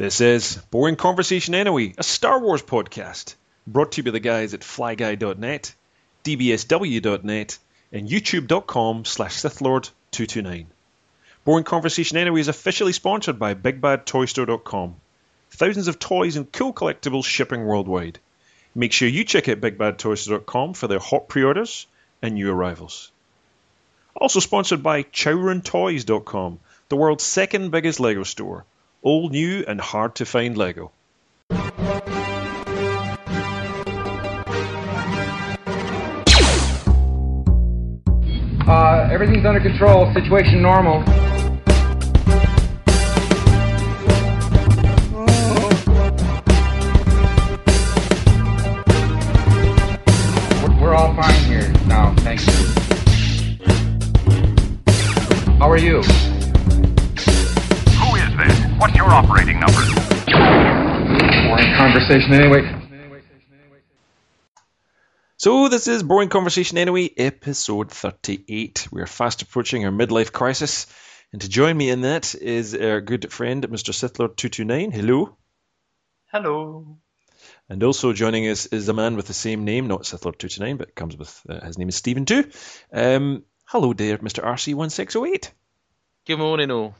This is Boring Conversation Anyway, a Star Wars podcast, brought to you by the guys at flyguy.net, dbsw.net, and youtube.com slash sithlord229. Boring Conversation Anyway is officially sponsored by bigbadtoystore.com. Thousands of toys and cool collectibles shipping worldwide. Make sure you check out bigbadtoystore.com for their hot pre-orders and new arrivals. Also sponsored by chowruntoys.com, the world's second biggest Lego store. All new and hard to find Lego. Uh, everything's under control. Situation normal. We're, all fine here now. Thank you. How are you? Who is this? What's your operating number? Boring conversation anyway. So this is Boring Conversation Anyway, episode 38. We are fast approaching our midlife crisis. And to join me in that is our good friend, Mr. Sithlord229. Hello. Hello. And also joining us is a man with the same name, not Sithlord229, but comes with, uh, his name is Stephen too. Um, hello there, Mr. RC1608. Good morning, all.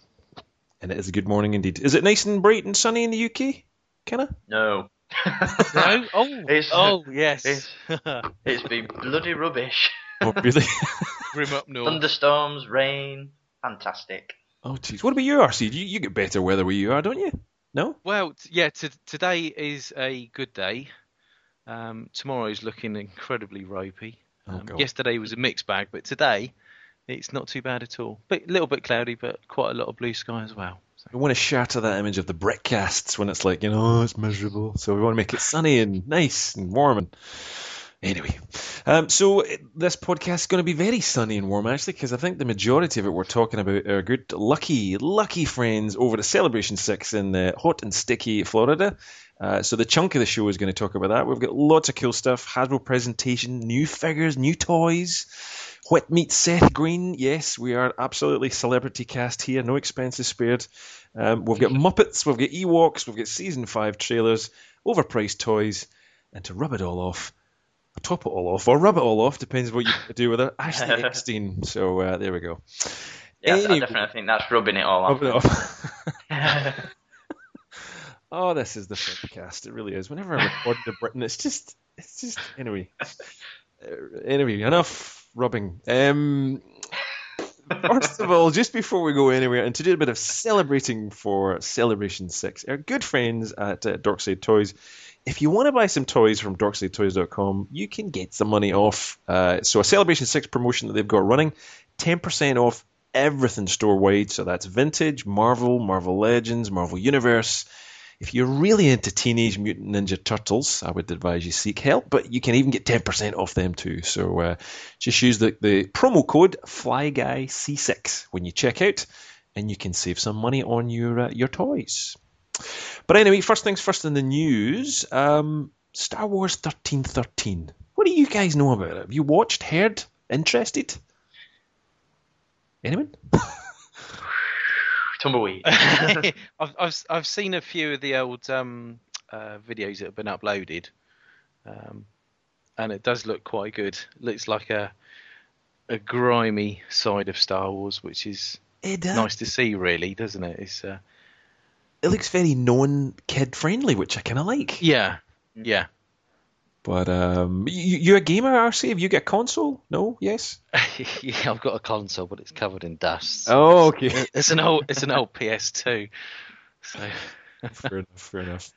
And it is a good morning indeed. Is it nice and bright and sunny in the UK? Kinda? No. No? Oh, It's- oh yes. it's- It's been bloody rubbish. Oh, really? Grim up north. Thunderstorms, rain, fantastic. oh, jeez. What about you, RC? You, you get better weather where you are, don't you? No? Well, t- yeah. T- today is a good day. Um, tomorrow is looking incredibly ropey. Oh, Um, God. yesterday was a mixed bag, but today it's not too bad at all. But a little bit cloudy, but quite a lot of blue sky as well. So, We want to shatter that image of the brickcasts when it's like, you know, it's miserable. So we want to make it sunny and nice and warm. And anyway, um, so this podcast is going to be very sunny and warm actually, because I think the majority of it we're talking about are good, lucky, lucky friends over at Celebration Six in uh, hot and sticky Florida. Uh, so the chunk of the show is going to talk about that. We've got lots of cool stuff: Hasbro presentation, new figures, new toys. Wet meets Seth Green. Yes, we are absolutely celebrity cast here. No expenses spared. Um, we've got Muppets, we've got Ewoks, we've got season five trailers, overpriced toys, and to rub it all off, or top it all off, or rub it all off, depends what you do with it. Ashley Eckstein. So uh, there we go. Yeah, Anyway. I definitely think that's rubbing it all Rub it off. off. oh, this is the podcast. It really is. Whenever I record to Britain, it's just, it's just anyway. Uh, anyway, enough rubbing. Um, first of all, just before we go anywhere, and to do a bit of celebrating for Celebration Six, our good friends at uh, Dorkside Toys. If you want to buy some toys from DorksideToys.com, you can get some money off. Uh, so a Celebration Six promotion that they've got running, ten percent off everything store wide. So that's vintage, Marvel, Marvel Legends, Marvel Universe. If you're really into Teenage Mutant Ninja Turtles, I would advise you seek help, but you can even get 10% off them too. So uh, just use the, the promo code FlyGuyC6 when you check out, and you can save some money on your uh, your toys. But anyway, first things first in the news um, Star Wars 1313. What do you guys know about it? Have you watched, heard, interested? Anyone? Tumbleweed. I've, I've I've seen a few of the old um, uh, videos that have been uploaded, um, and it does look quite good. Looks like a a grimy side of Star Wars, which is It, uh, nice to see, really, doesn't it? It's uh, it looks very non kid friendly, which I kind of like. yeah, yeah. But um, you, you're a gamer, RC? Have you got a console? No? Yes? yeah, I've got a console, but it's covered in dust. Oh, okay. It's an old, it's an old PS2. So fair enough. Fair enough.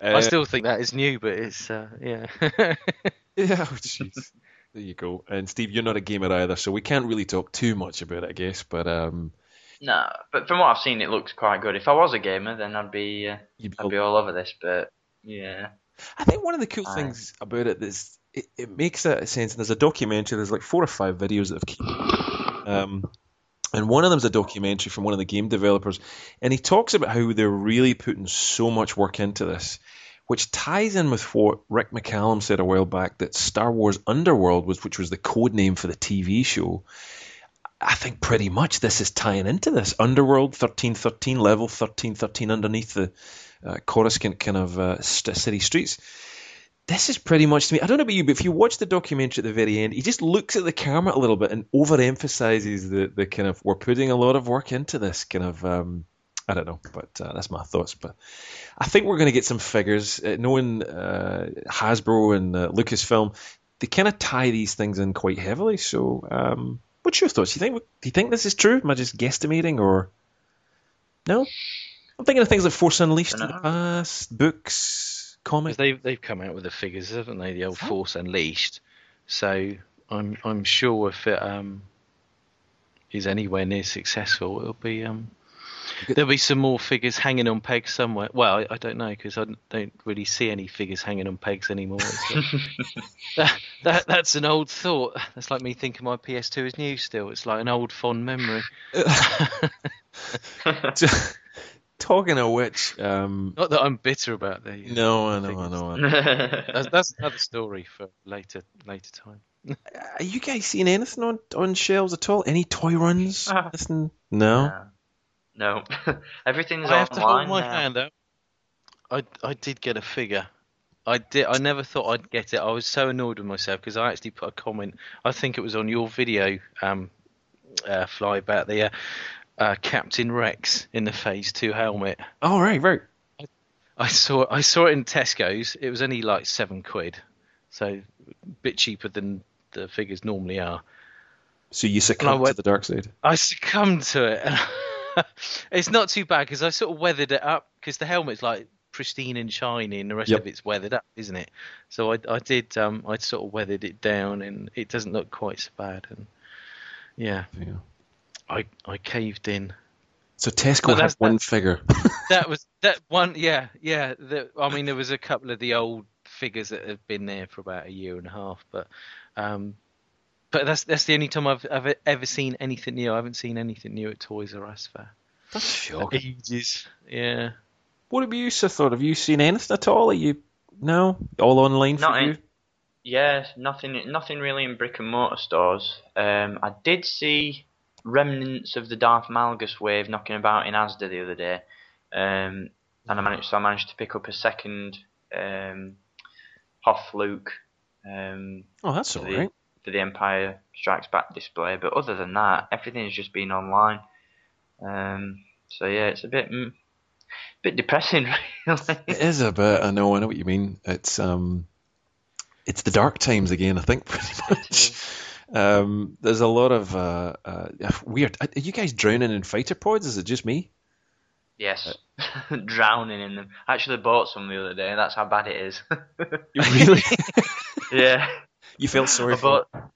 I Uh, still think that is new, but it's uh, yeah. Yeah, oh, jeez. there you go. And Steve, you're not a gamer either, so we can't really talk too much about it, I guess. But um, no, but from what I've seen, it looks quite good. If I was a gamer, then I'd be, uh, you'd be I'd be all over this. But yeah, I think one of the cool Aye. things about it is it, it makes a sense. And there's a documentary. There's like four or five videos that have came. Um, and one of them's a documentary from one of the game developers, and he talks about how they're really putting so much work into this, which ties in with what Rick McCallum said a while back that Star Wars Underworld was, which was the code name for the TV show. I think pretty much this is tying into this Underworld thirteen thirteen level thirteen thirteen underneath the uh, Coruscant kind of uh, city streets. This is pretty much to me. I don't know about you, but if you watch the documentary at the very end, he just looks at the camera a little bit and overemphasizes the the kind of we're putting a lot of work into this kind of. Um, I don't know, but uh, that's my thoughts. But I think we're going to get some figures. Uh, knowing uh, Hasbro and uh, Lucasfilm, they kind of tie these things in quite heavily. So, um, what's your thoughts? Do you think do you think this is true? Am I just guesstimating, or no? I'm thinking of things like Force Unleashed in the past, books, comics. They've they've come out with the figures, haven't they? The old Force Unleashed. So I'm I'm sure if it um is anywhere near successful, it'll be um there'll be some more figures hanging on pegs somewhere. Well, I, I don't know because I don't really see any figures hanging on pegs anymore. That, that that's an old thought. That's like me thinking my PS2 is new still. It's like an old fond memory. Talking of which, um, Not that I'm bitter about the. no, I know, I know. I know. That's, that's another story for later later time. Are you guys seeing anything on, on shelves at all? Any toy runs? Nothing? No. no, everything's I have to online hold my now. hand up. I I did get a figure. I did. I never thought I'd get it. I was so annoyed with myself because I actually put a comment. I think it was on your video, um, uh, fly about the uh, uh, Captain Rex in the Phase Two helmet. Oh, right, right. I saw I saw it in Tesco's. It was only like seven quid, so a bit cheaper than the figures normally are. So you succumb went- to the dark side. I succumbed to it. it's not too bad because I sort of weathered it up because the helmet's like pristine and shiny, and the rest Yep. of it's weathered up, isn't it? So I, I did. Um, I sort of weathered it down, and it doesn't look quite so bad. And yeah, Yeah. I I caved in. So Tesco But had that's- one figure. That was that one. Yeah, yeah. The, I mean, there was a couple of the old figures that have been there for about a year and a half, but um, but that's that's the only time I've ever ever seen anything new. I haven't seen anything new at Toys R Us for That's shocking. ages. Yeah. What have you, Sir, thought? Have you seen anything at all? Are you no all online for Not you? in- Yeah, nothing, nothing really in brick and mortar stores. Um, I did see remnants of the Darth Malgus wave knocking about in Asda the other day, um, and I managed, so I managed to pick up a second um, Hoth Luke um, Oh, that's for all the right. for the Empire Strikes Back display. But other than that, everything's just been online. Um, so yeah, it's a bit, mm, bit depressing, really. It is a bit. I know. I know what you mean. It's um, it's the dark times again. I think pretty much. Um, there's a lot of uh, uh, weird. Are you guys drowning in fighter pods? Is it just me? Yes, drowning in them. I actually bought some the other day. That's how bad it is. Really? yeah, you felt sorry I for? bought.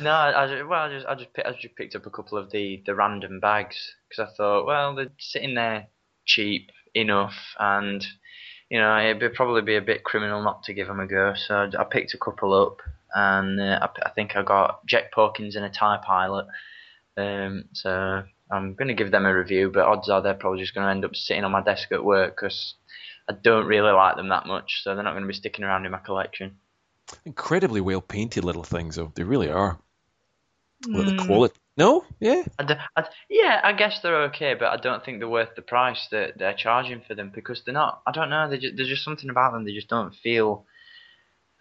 No, I, well, I just, I just, I just picked up a couple of the, the random bags because I thought, well, they're sitting there cheap enough, and you know, it'd be, probably be a bit criminal not to give them a go. So I, I picked a couple up, and uh, I, I think I got Jek Porkins and a Tie Pilot. Um, so I'm going to give them a review, but odds are they're probably just going to end up sitting on my desk at work because I don't really like them that much, so they're not going to be sticking around in my collection. Incredibly well painted little things, though. They really are. Look at Mm. the quality. No, yeah. I d- I- yeah, I guess they're okay, but I don't think they're worth the price that they're charging for them because they're not. I don't know. They just, there's just something about them. They just don't feel.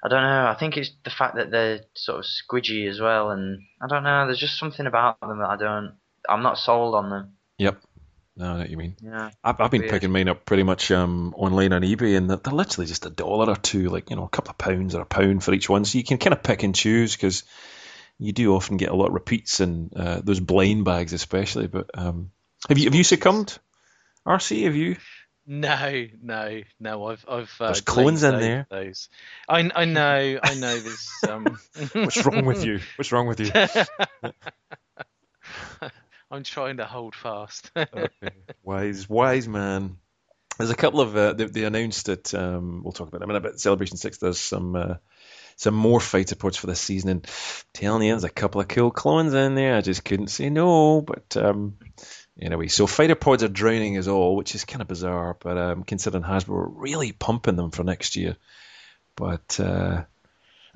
I don't know. I think it's the fact that they're sort of squidgy as well, and I don't know. There's just something about them that I don't. I'm not sold on them. Yep. No, I know what you mean. Yeah. I've, I've been Weird. picking mine up pretty much um, online on eBay, and they're, they're literally just a dollar or two, like you know, a couple of pounds or a pound for each one. So you can kind of pick and choose because you do often get a lot of repeats and uh, those blind bags, especially. But um, have you have you succumbed? RC, have you? No, no, no. I've, I've. Uh, There's clones in glazed there. Those. I, I know, I know. There's. Um... What's wrong with you? What's wrong with you? I'm trying to hold fast. Okay. Wise, wise man. There's a couple of uh, they, they announced that um, we'll talk about them in a minute. But Celebration Six, there's some uh, some more fighter pods for this season, and telling you, there's a couple of cool clones in there. I just couldn't say no. But um, anyway, so fighter pods are drowning us all, which is kind of bizarre. But um, considering Hasbro are really pumping them for next year, but uh,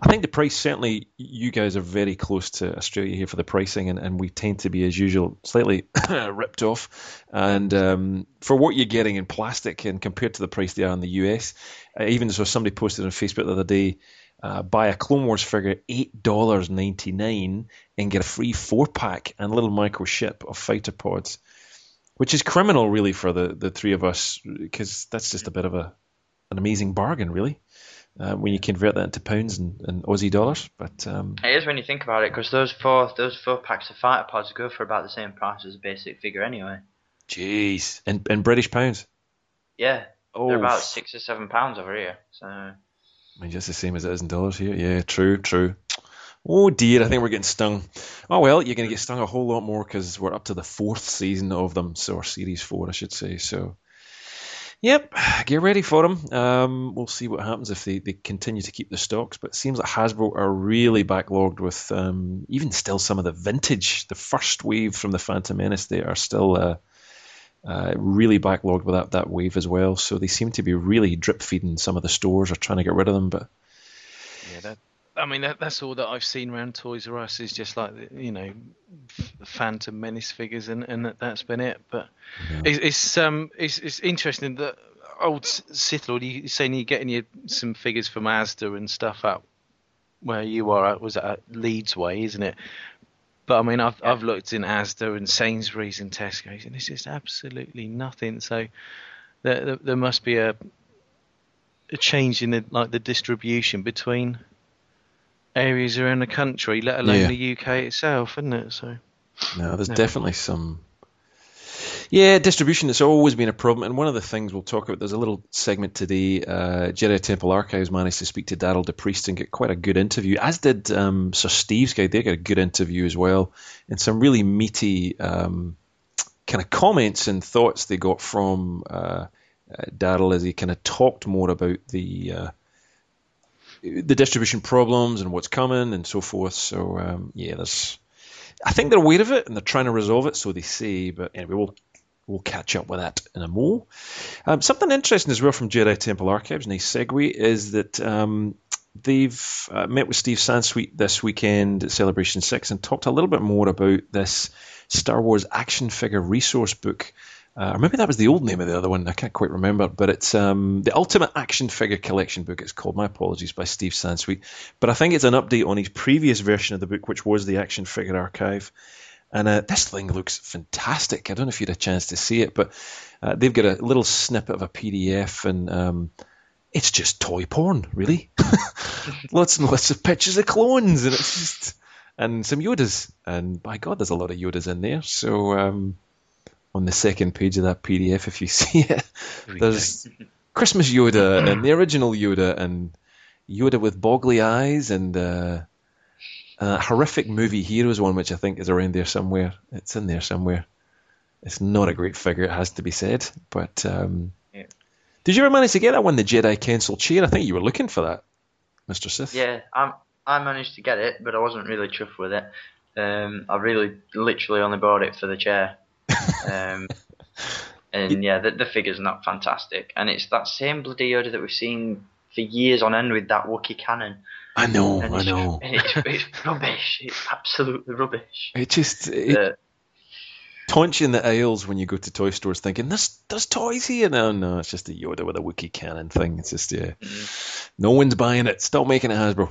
I think the price certainly you guys are very close to Australia here for the pricing, and, and we tend to be as usual slightly ripped off. And um, for what you're getting in plastic, and compared to the price they are in the US, even so, somebody posted on Facebook the other day. Uh, buy a Clone Wars figure eight dollars ninety nine and get a free four pack and a little micro ship of fighter pods, which is criminal really for the, the three of us because that's just a bit of a an amazing bargain really uh, when you convert that into pounds and, and Aussie dollars. But um, It is when you think about it, because those four those four packs of fighter pods go for about the same price as a basic figure anyway. jeez, and and British pounds. Yeah, Oh, they're about six or seven pounds over here. So I mean, just the same as it is in dollars here. Yeah, true, true. Oh dear, I think we're getting stung. Oh well, you're going to get stung a whole lot more because we're up to the fourth season of them, so or series four, I should say. So, yep, get ready for them. Um, we'll see what happens if they, they continue to keep the stocks. But it seems like Hasbro are really backlogged with um, even still some of the vintage, the first wave from the Phantom Menace. They are still. Uh, uh, really backlogged with that, that wave as well. So they seem to be really drip feeding some of the stores or trying to get rid of them. But Yeah, that. I mean, that, that's all that I've seen around Toys R Us is just like you know, f- Phantom Menace figures, and, and that, that's been it. But it's, it's um it's, it's interesting that old S- Sith Lord, you saying you're getting your some figures from Asda and stuff up where you are. at Was it at Leeds Way, isn't it? But I mean, I've I've looked in Asda and Sainsbury's and Tesco's, and it's just absolutely nothing. So there there, there must be a a change in the like the distribution between areas around the country, let alone Yeah. the UK itself, isn't it? So no, there's No. definitely some. Yeah, distribution has always been a problem, and one of the things we'll talk about. There's a little segment today. Uh, Jedi Temple Archives managed to speak to Derryl DePriest and get quite a good interview, as did um, Sir Steve's guy. They got a good interview as well, and some really meaty um, kind of comments and thoughts they got from uh, uh, Derryl as he kind of talked more about the uh, the distribution problems and what's coming and so forth. So um, yeah, there's. I think they're aware of it and they're trying to resolve it, so they say. But anyway, we'll we'll catch up with that in a mo. Um, something interesting as well from Jedi Temple Archives, nice segue, is that um, they've uh, met with Steve Sansweet this weekend at Celebration Six and talked a little bit more about this Star Wars action figure resource book. Uh, or maybe that was the old name of the other one. I can't quite remember, but it's um, the Ultimate Action Figure Collection book. It's called. My apologies, by Steve Sansweet. But I think it's an update on his previous version of the book, which was the Action Figure Archive. And uh, this thing looks fantastic. I don't know if you had a chance to see it, but uh, they've got a little snippet of a PDF, and um, it's just toy porn, really. lots and lots of pictures of clones, and it's just and some Yodas, and by God, there's a lot of Yodas in there. So um, on the second page of that PDF, if you see it, there's Christmas Yoda and the original Yoda and Yoda with boggly eyes and uh, a horrific movie Heroes one, which I think is around there somewhere. It's in there somewhere. It's not a great figure, it has to be said. But um, Yeah. did you ever manage to get that one, the Jedi Council chair? I think you were looking for that, Mr. Sith. yeah, I I managed to get it, but I wasn't really chuffed with it. Um, I really literally only bought it for the chair. Um, and yeah, the, the figure's not fantastic, and it's that same bloody Yoda that we've seen for years on end with that Wookiee cannon. I know, I know. And it's, it's rubbish. It's absolutely rubbish. It just it in the aisles when you go to toy stores thinking, there's, there's toys here. No, no, it's just a Yoda with a Wookiee cannon thing. It's just, yeah. No one's buying it. Stop making it, Hasbro.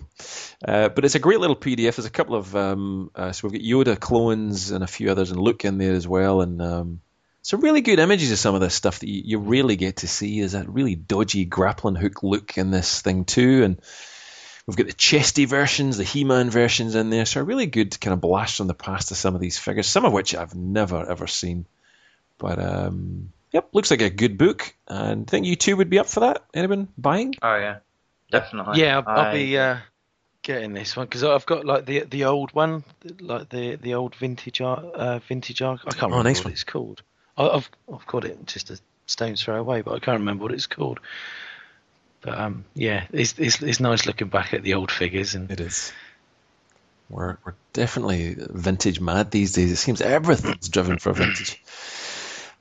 Uh, but it's a great little PDF. There's a couple of, um, uh, so we've got Yoda clones and a few others, and Luke in there as well. And um, some really good images of some of this stuff that you, you really get to see. There's a really dodgy grappling hook look in this thing, too. And we've got the chesty versions, the He Man versions in there. So a really good kind of blast from the past of some of these figures, some of which I've never, ever seen. But, um, yep, looks like a good book. And I think you two would be up for that. Anyone buying? oh yeah, definitely. Yeah, I'll, I'll be uh, getting this one because I've got like the the old one, like the the old vintage art, uh, vintage art. I can't Oh, remember nice what one. it's called. I, I've I've got it just a stone's throw away, but I can't remember what it's called. But um, yeah, it's, it's it's nice looking back at the old figures and It is. We're we're definitely vintage mad these days. It seems everything's driven for vintage.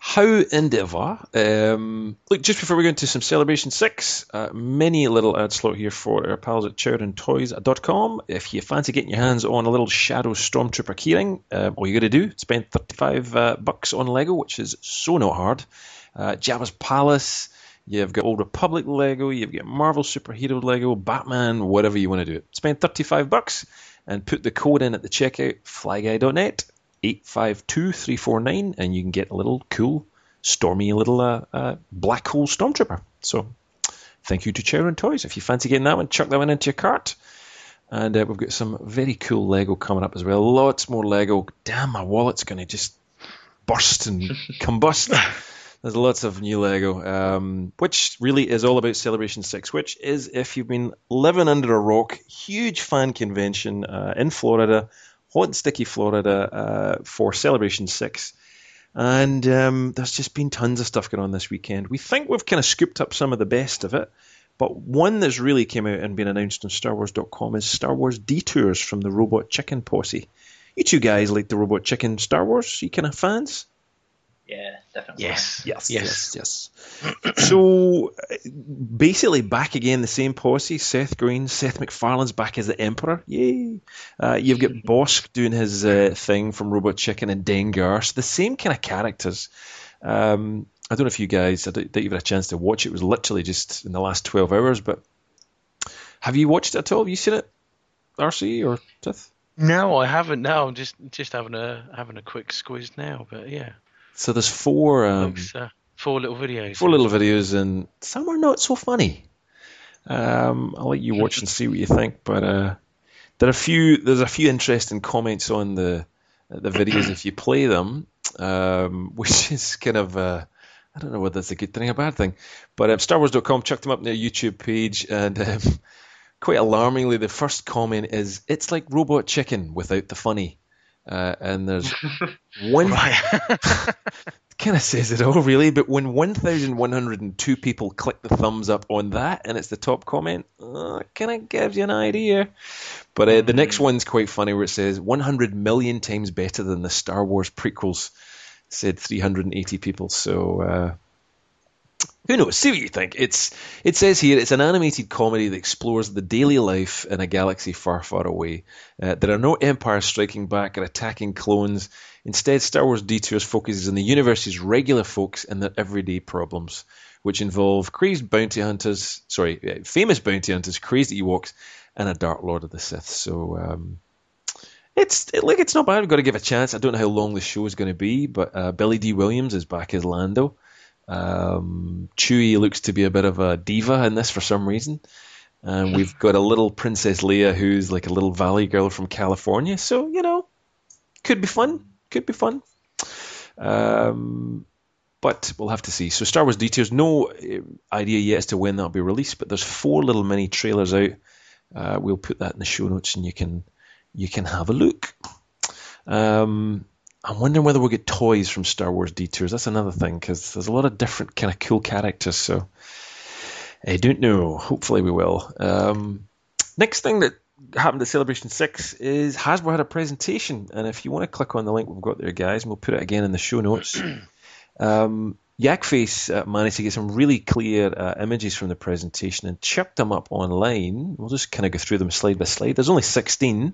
How endeavour. Um, look, just before we go into some Celebration 6, uh, many little ad slot here for our pals at chowdentoys.com. If you fancy getting your hands on a little Shadow Stormtrooper keyring, uh, all you got to do, spend 35 uh, bucks on Lego, which is so not hard. Uh, Jabba's Palace, you've got Old Republic Lego, you've got Marvel Superhero Lego, Batman, whatever you want to do. Spend 35 bucks and put the code in at the checkout, flyguy.net. 852349 and you can get a little cool stormy little uh, uh, black hole stormtrooper. So thank you to Chowden Toys. If you fancy getting that one chuck that one into your cart. And uh, we've got some very cool lego coming up as well. Lots more lego. Damn my wallet's going to just burst and combust there's lots of new lego um, which really is all about celebration 6 which is if you've been living under a rock huge fan convention uh, in florida hot and sticky Florida uh, for Celebration 6. And um, there's just been tons of stuff going on this weekend. We think we've kind of scooped up some of the best of it. But one that's really came out and been announced on StarWars.com is Star Wars Detours from the Robot Chicken Posse. You two guys like the Robot Chicken Star Wars? You kind of fans? Yeah, definitely. Yes. Yes, Yes. yes, yes. so uh, basically, back again, the same posse: Seth Green, Seth MacFarlane's back as the Emperor. Yay! Uh, you've got Bossk doing his uh, thing from Robot Chicken and Dengar. So the same kind of characters. Um, I don't know if you guys, I don't, that you've had a chance to watch it. It was literally just in the last twelve hours. But have you watched it at all? Have you seen it, RC or Seth? No, I haven't. No, I'm just just having a having a quick squeeze now. But yeah, So there's four. Um, uh, four little videos. four little videos, and some are not so funny. Um, I'll let you watch and see what you think. But uh, there are a few. There's a few interesting comments on the the videos if you play them, um, which is kind of. Uh, I don't know whether that's a good thing or a bad thing, but um, StarWars.com chucked them up on their YouTube page, and um, quite alarmingly, the first comment is, "It's like Robot Chicken without the funny." Uh, and there's one kind of says it all, really. But when 1,102 people click the thumbs up on that, and it's the top comment, uh, kind of gives you an idea. But uh, the next one's quite funny, where it says 100 million times better than the Star Wars prequels. Said 380 people. So uh, who knows? See what you think. It's it says here it's an animated comedy that explores the daily life in a galaxy far, far away. Uh, there are no empires striking back or attacking clones. Instead, Star Wars Detours focuses on the universe's regular folks and their everyday problems, which involve crazed bounty hunters, sorry, uh, famous bounty hunters, crazed Ewoks, and a Dark Lord of the Sith. So um, it's it, like it's not bad. We've got to give a chance. I don't know how long the show is going to be, but uh, Billy Dee Williams is back as Lando. Um, Chewie looks to be a bit of a diva in this for some reason. And we've got a little Princess Leia who's like a little valley girl from California. So, you know, could be fun. Could be fun. Um, but we'll have to see. So, Star Wars Detours, no uh, idea yet as to when that'll be released, but there's four little mini trailers out. Uh, we'll put that in the show notes and you can you can have a look. Um, I'm wondering whether we'll get toys from Star Wars Detours. That's another thing because there's a lot of different kind of cool characters. So I don't know. Hopefully we will. Um, next thing that happened at Celebration Six is Hasbro had a presentation, and if you want to click on the link we've got there, guys, and we'll put it again in the show notes. um, Yakface uh, managed to get some really clear uh, images from the presentation and chucked them up online. We'll just kind of go through them slide by slide. There's only 16.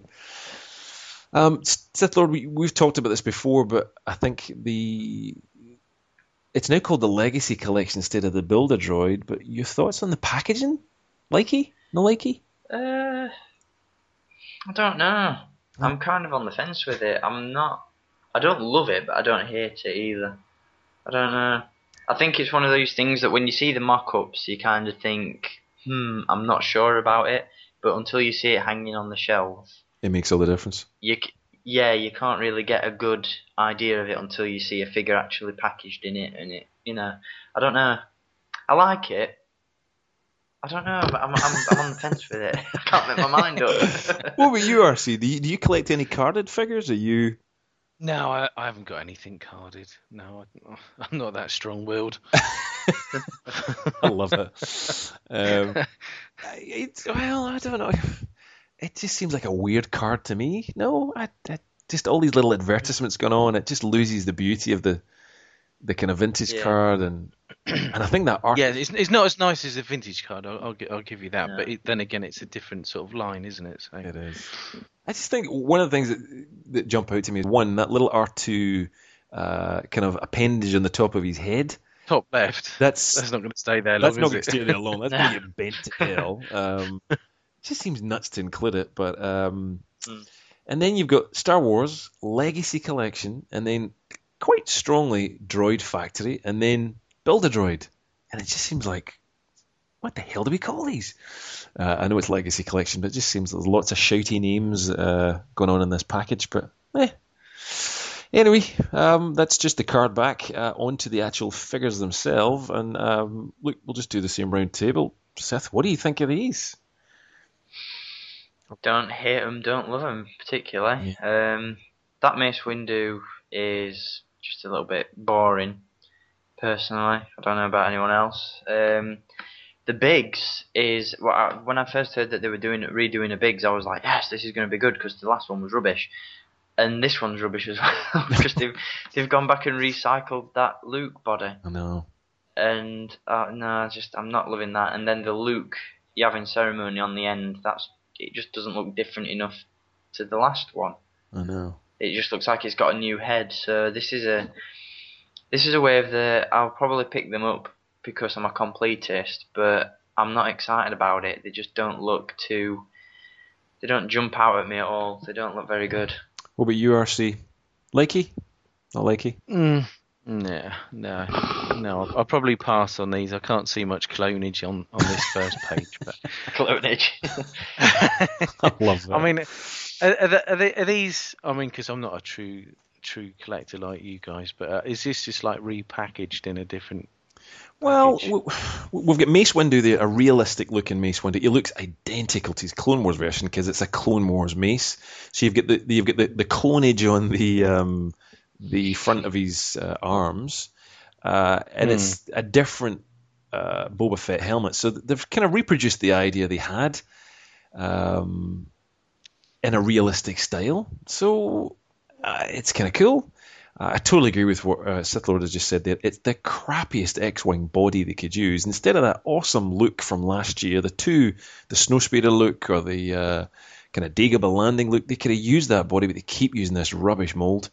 Um, Sith Lord, we, we've talked about this before, but I think the it's now called the Legacy Collection instead of the Builder Droid. But your thoughts on the packaging? Likey? No likey? Uh, I don't know. I'm kind of on the fence with it. I'm not. I don't love it, but I don't hate it either. I don't know. I think it's one of those things that when you see the mock-ups, you kind of think, "Hmm, I'm not sure about it." But until you see it hanging on the shelf, It makes all the difference. you yeah, you can't really get a good idea of it until you see a figure actually packaged in it, and it, you know, I don't know. I like it. I don't know. but I'm I'm, I'm on the fence with it. I can't make my mind up. what about you, RC? Do you, do you collect any carded figures? Are you? No, I, I haven't got anything carded. No, I, I'm not that strong-willed. I love it. Um, it's, well, I don't know. It just seems like a weird card to me. No, I, I just all these little advertisements going on. It just loses the beauty of the the kind of vintage Yeah. card, and and I think that art. Yeah, it's, it's not as nice as a vintage card. I'll, I'll, I'll give you that. No. But it, then again, it's a different sort of line, isn't it? So It is. I just think one of the things that, that jump out to me is one that little R two uh, kind of appendage on the top of his head. top left. That's That's not going to stay there long, that's not going to stay there long. That's going to get bent to hell. Um, it just seems nuts to include it, but um, Mm. and then you've got Star Wars Legacy Collection, and then quite strongly Droid Factory, and then Build a Droid, and it just seems like what the hell do we call these? Uh, I know it's Legacy Collection, but it just seems there's lots of shouty names uh, going on in this package. But eh. Anyway, um, that's just the card back. Uh, on to the actual figures themselves, and um, look, we'll just do the same round table. Seth, what do you think of these? Don't hate them, don't love them particularly. Um, that Mace Windu is just a little bit boring, personally. I don't know about anyone else. Um, the Biggs is well, I, when I first heard that they were doing redoing the Biggs, I was like, yes, this is going to be good because the last one was rubbish, and this one's rubbish as well because they've they've gone back and recycled that Luke body I know. and uh, no, I just I'm not loving that. And then the Luke Yavin ceremony on the end, that's it just doesn't look different enough to the last one. I know. It just looks like it's got a new head. So this is a this is a wave that I'll probably pick them up because I'm a completist, but I'm not excited about it. They just don't look too. They don't jump out at me at all. They don't look very good. What about you, RC? Likey? Not likey? Mm, no, no, no. I'll, I'll probably pass on these. I can't see much clonage on, on this first page. But Clonage. I love that. I mean, are, are, the- are, they, are these? I mean, because I'm not a true true collector like you guys, but uh, is this just like repackaged in a different? Well, package? we've got Mace Windu, there, a realistic looking Mace Windu. He looks identical to his Clone Wars version because it's a Clone Wars Mace. So you've got the you've got the, the clonage on the um, the front of his uh, arms, uh, and it's a different uh, Boba Fett helmet. So they've kind of reproduced the idea they had um, in a realistic style. So uh, it's kind of cool. I totally agree with what uh, Sith Lord has just said there. It's the crappiest X-wing body they could use. Instead of that awesome look from last year, the two, the Snowspeeder look or the uh, kind of Dagobah landing look, they could have used that body, but they keep using this rubbish mold.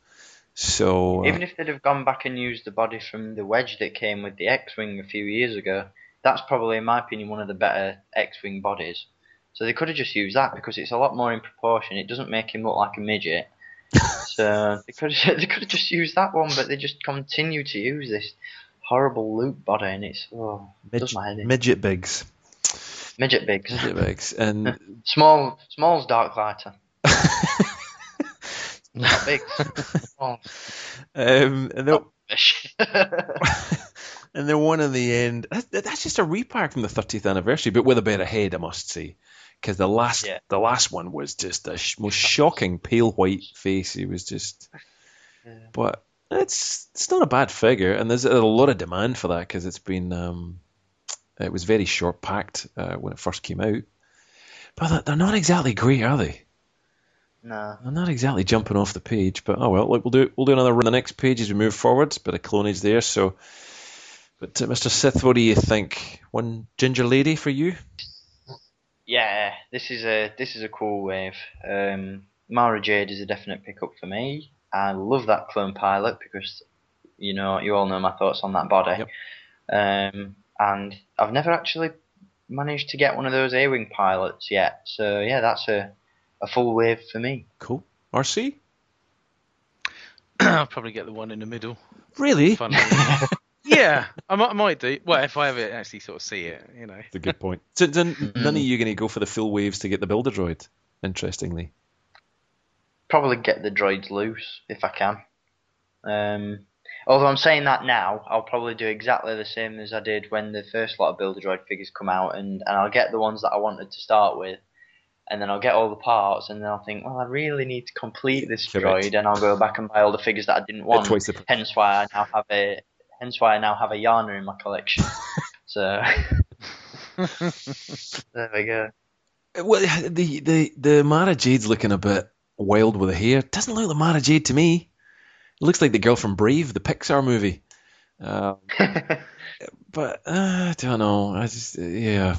So uh, Even if they'd have gone back and used the body from the wedge that came with the X-wing a few years ago, that's probably, in my opinion, one of the better X-wing bodies. So they could have just used that because it's a lot more in proportion. It doesn't make him look like a midget. so they could have, they could have just used that one, but they just continue to use this horrible Luke body, and it's oh, it does midget, my head in. midget bigs, midget bigs, midget bigs, and small, small's dark lighter, not big. Um, and they're, and they're one in the end. That's, that's just a repack from the 30th anniversary, but with a better head, I must say. Because the last, Yeah. the last one was just the sh- most shocking pale white face. He was just, but it's it's not a bad figure, and there's a lot of demand for that because it's been, um, it was very short packed uh, when it first came out. But they're not exactly great, are they? No. I'm not exactly jumping off the page, but oh well. Look, we'll do we'll do another run on the next page as we move forward. Bit of clonage there. So, but uh, Mr. Sith, what do you think? One ginger lady for you? Yeah, this is a this is a cool wave. Um, Mara Jade is a definite pickup for me. I love that clone pilot because you know you all know my thoughts on that body. Um, and I've never actually managed to get one of those A-wing pilots yet. So yeah, that's a a full wave for me. Cool. RC? I'll probably get the one in the middle. Really? Yeah, I might, I might do. Well, if I ever actually sort of see it, you know. That's a good point. So then none of you going to go for the full waves to get the Builder Droid. Interestingly, Probably get the droids loose if I can. Um, although I'm saying that now, I'll probably do exactly the same as I did when the first lot of Builder Droid figures come out, and, and I'll get the ones that I wanted to start with, and then I'll get all the parts, and then I'll think, well, I really need to complete this Correct. droid, and I'll go back and buy all the figures that I didn't want. the- Hence why I now have a, hence why I now have a Yarna in my collection. so there we go. Well, the the the Mara Jade's looking a bit wild with the hair. Doesn't look like Mara Jade to me. It looks like the girl from Brave, the Pixar movie. Um, but uh, I don't know. I just yeah.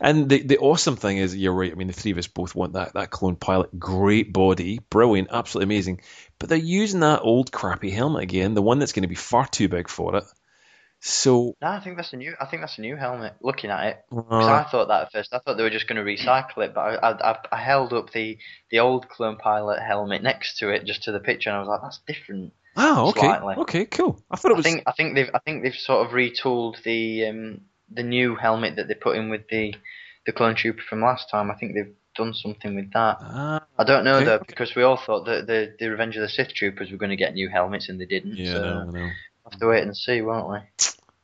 And the the awesome thing is, you're right. I mean, the three of us both want that that clone pilot. Great body, brilliant, absolutely amazing. But they're using that old crappy helmet again, the one that's going to be far too big for it. So no, I think that's a new. I think that's a new helmet. Looking at it, 'Cause uh, I thought that at first. I thought they were just going to recycle it, but I, I, I- I held up the the old clone pilot helmet next to it, just to the picture, and I was like, "That's different." Oh, okay, slightly. okay, cool. I thought it I was. think I think they've I think they've sort of retooled the um, the new helmet that they put in with the the clone trooper from last time. I think they've done something with that. Ah, I don't know Okay. though because we all thought that the the Revenge of the Sith troopers were going to get new helmets and they didn't. yeah, so no, I know. we'll have to wait and see, won't we?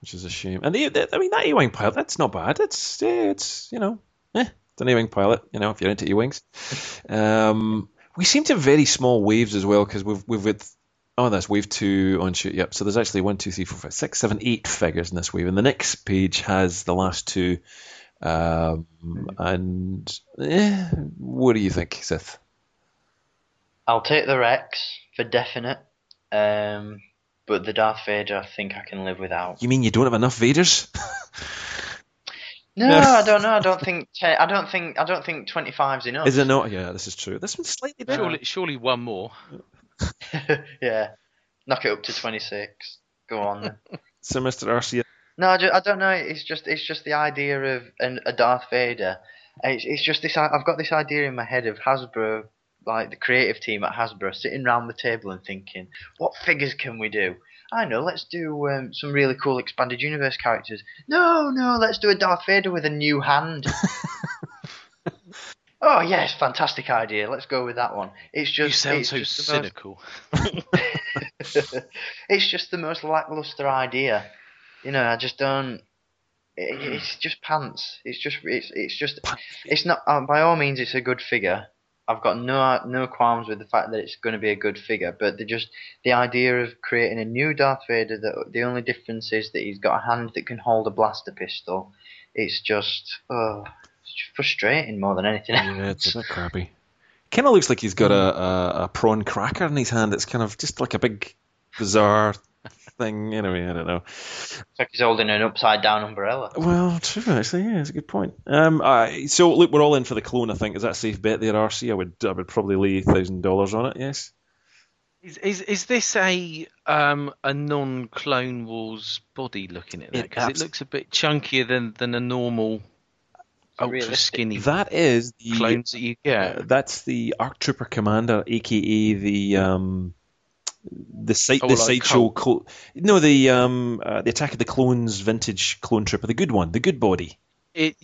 which is a shame. And the, the I mean, that E-wing pilot, that's not bad. It's yeah, it's you know, eh, it's an E-wing pilot. You know, if you're into E-wings. Um, we seem to have very small waves as well because we've we've with oh that's wave two on shoot. Yep. So there's actually one, two, three, four, five, six, seven, eight figures in this wave, and the next page has the last two. Um, and eh, what do you think, Sith? I'll take the Rex for definite. Um, but the Darth Vader, I think I can live without. You mean you don't have enough Vaders? No, No. I don't know. I don't think. te- I don't think. I don't think 25's enough. Is it not? Yeah, this is true. This one's slightly better. Surely, surely one more. yeah, knock it up to 26. Go on then. So, Mr. Arcia, No, I, ju- I don't know. It's just it's just the idea of an, a Darth Vader. It's, it's just this. I- I've got this idea in my head of Hasbro, like the creative team at Hasbro, sitting round the table and thinking, what figures can we do? I know. Let's do um, some really cool expanded universe characters. No, no. Let's do a Darth Vader with a new hand. oh yes, fantastic idea. Let's go with that one. It's just. You sound it's so just the most- cynical. it's just the most lackluster idea. You know, I just don't. It, it's just pants. It's just it's it's just it's not. Uh, by all means, it's a good figure. I've got no no qualms with the fact that it's going to be a good figure, but the just the idea of creating a new Darth Vader that the only difference is that he's got a hand that can hold a blaster pistol. It's just oh, it's just frustrating more than anything else. Yeah, it's a bit crappy. Kind of looks like he's got a, a, a prawn cracker in his hand. It's kind of just like a big, bizarre thing. Anyway, I don't know. It's like he's holding an upside down umbrella. Well, true, actually. Yeah, it's a good point. Um, I so look, we're all in for the clone. I think is that a safe bet there, RC? I would, I would probably lay thousand dollars on it. Yes. Is, is is this a um a non Clone Wars body looking at that? It Because it, abs- looks a bit chunkier than than a normal ultra realistic. skinny That is the clones that you get. Uh, that's the ARC Trooper Commander, aka the um, the side Oh, the like sideshow. Colt. Clo- no, the um, uh, the Attack of the Clones vintage clone trooper, the good one, the good body, It,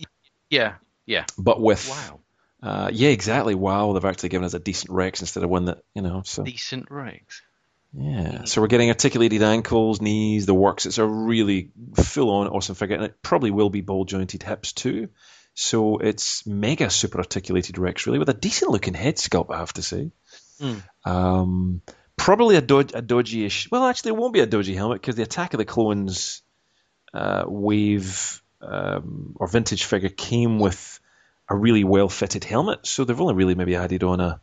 yeah, yeah. but with Wow, uh, yeah, exactly. Wow, they've actually given us a decent Rex instead of one that you know. So decent Rex. yeah, so we're getting articulated ankles, knees, the works. It's a really full on awesome figure, and it probably will be ball jointed hips too. So it's mega super articulated Rex, really, with a decent looking head sculpt, I have to say. Mm. Um, probably a, dod- a dodgy-ish. Well, actually, it won't be a dodgy helmet because the Attack of the Clones uh, wave um, or vintage figure came with a really well-fitted helmet, so they've only really maybe added on a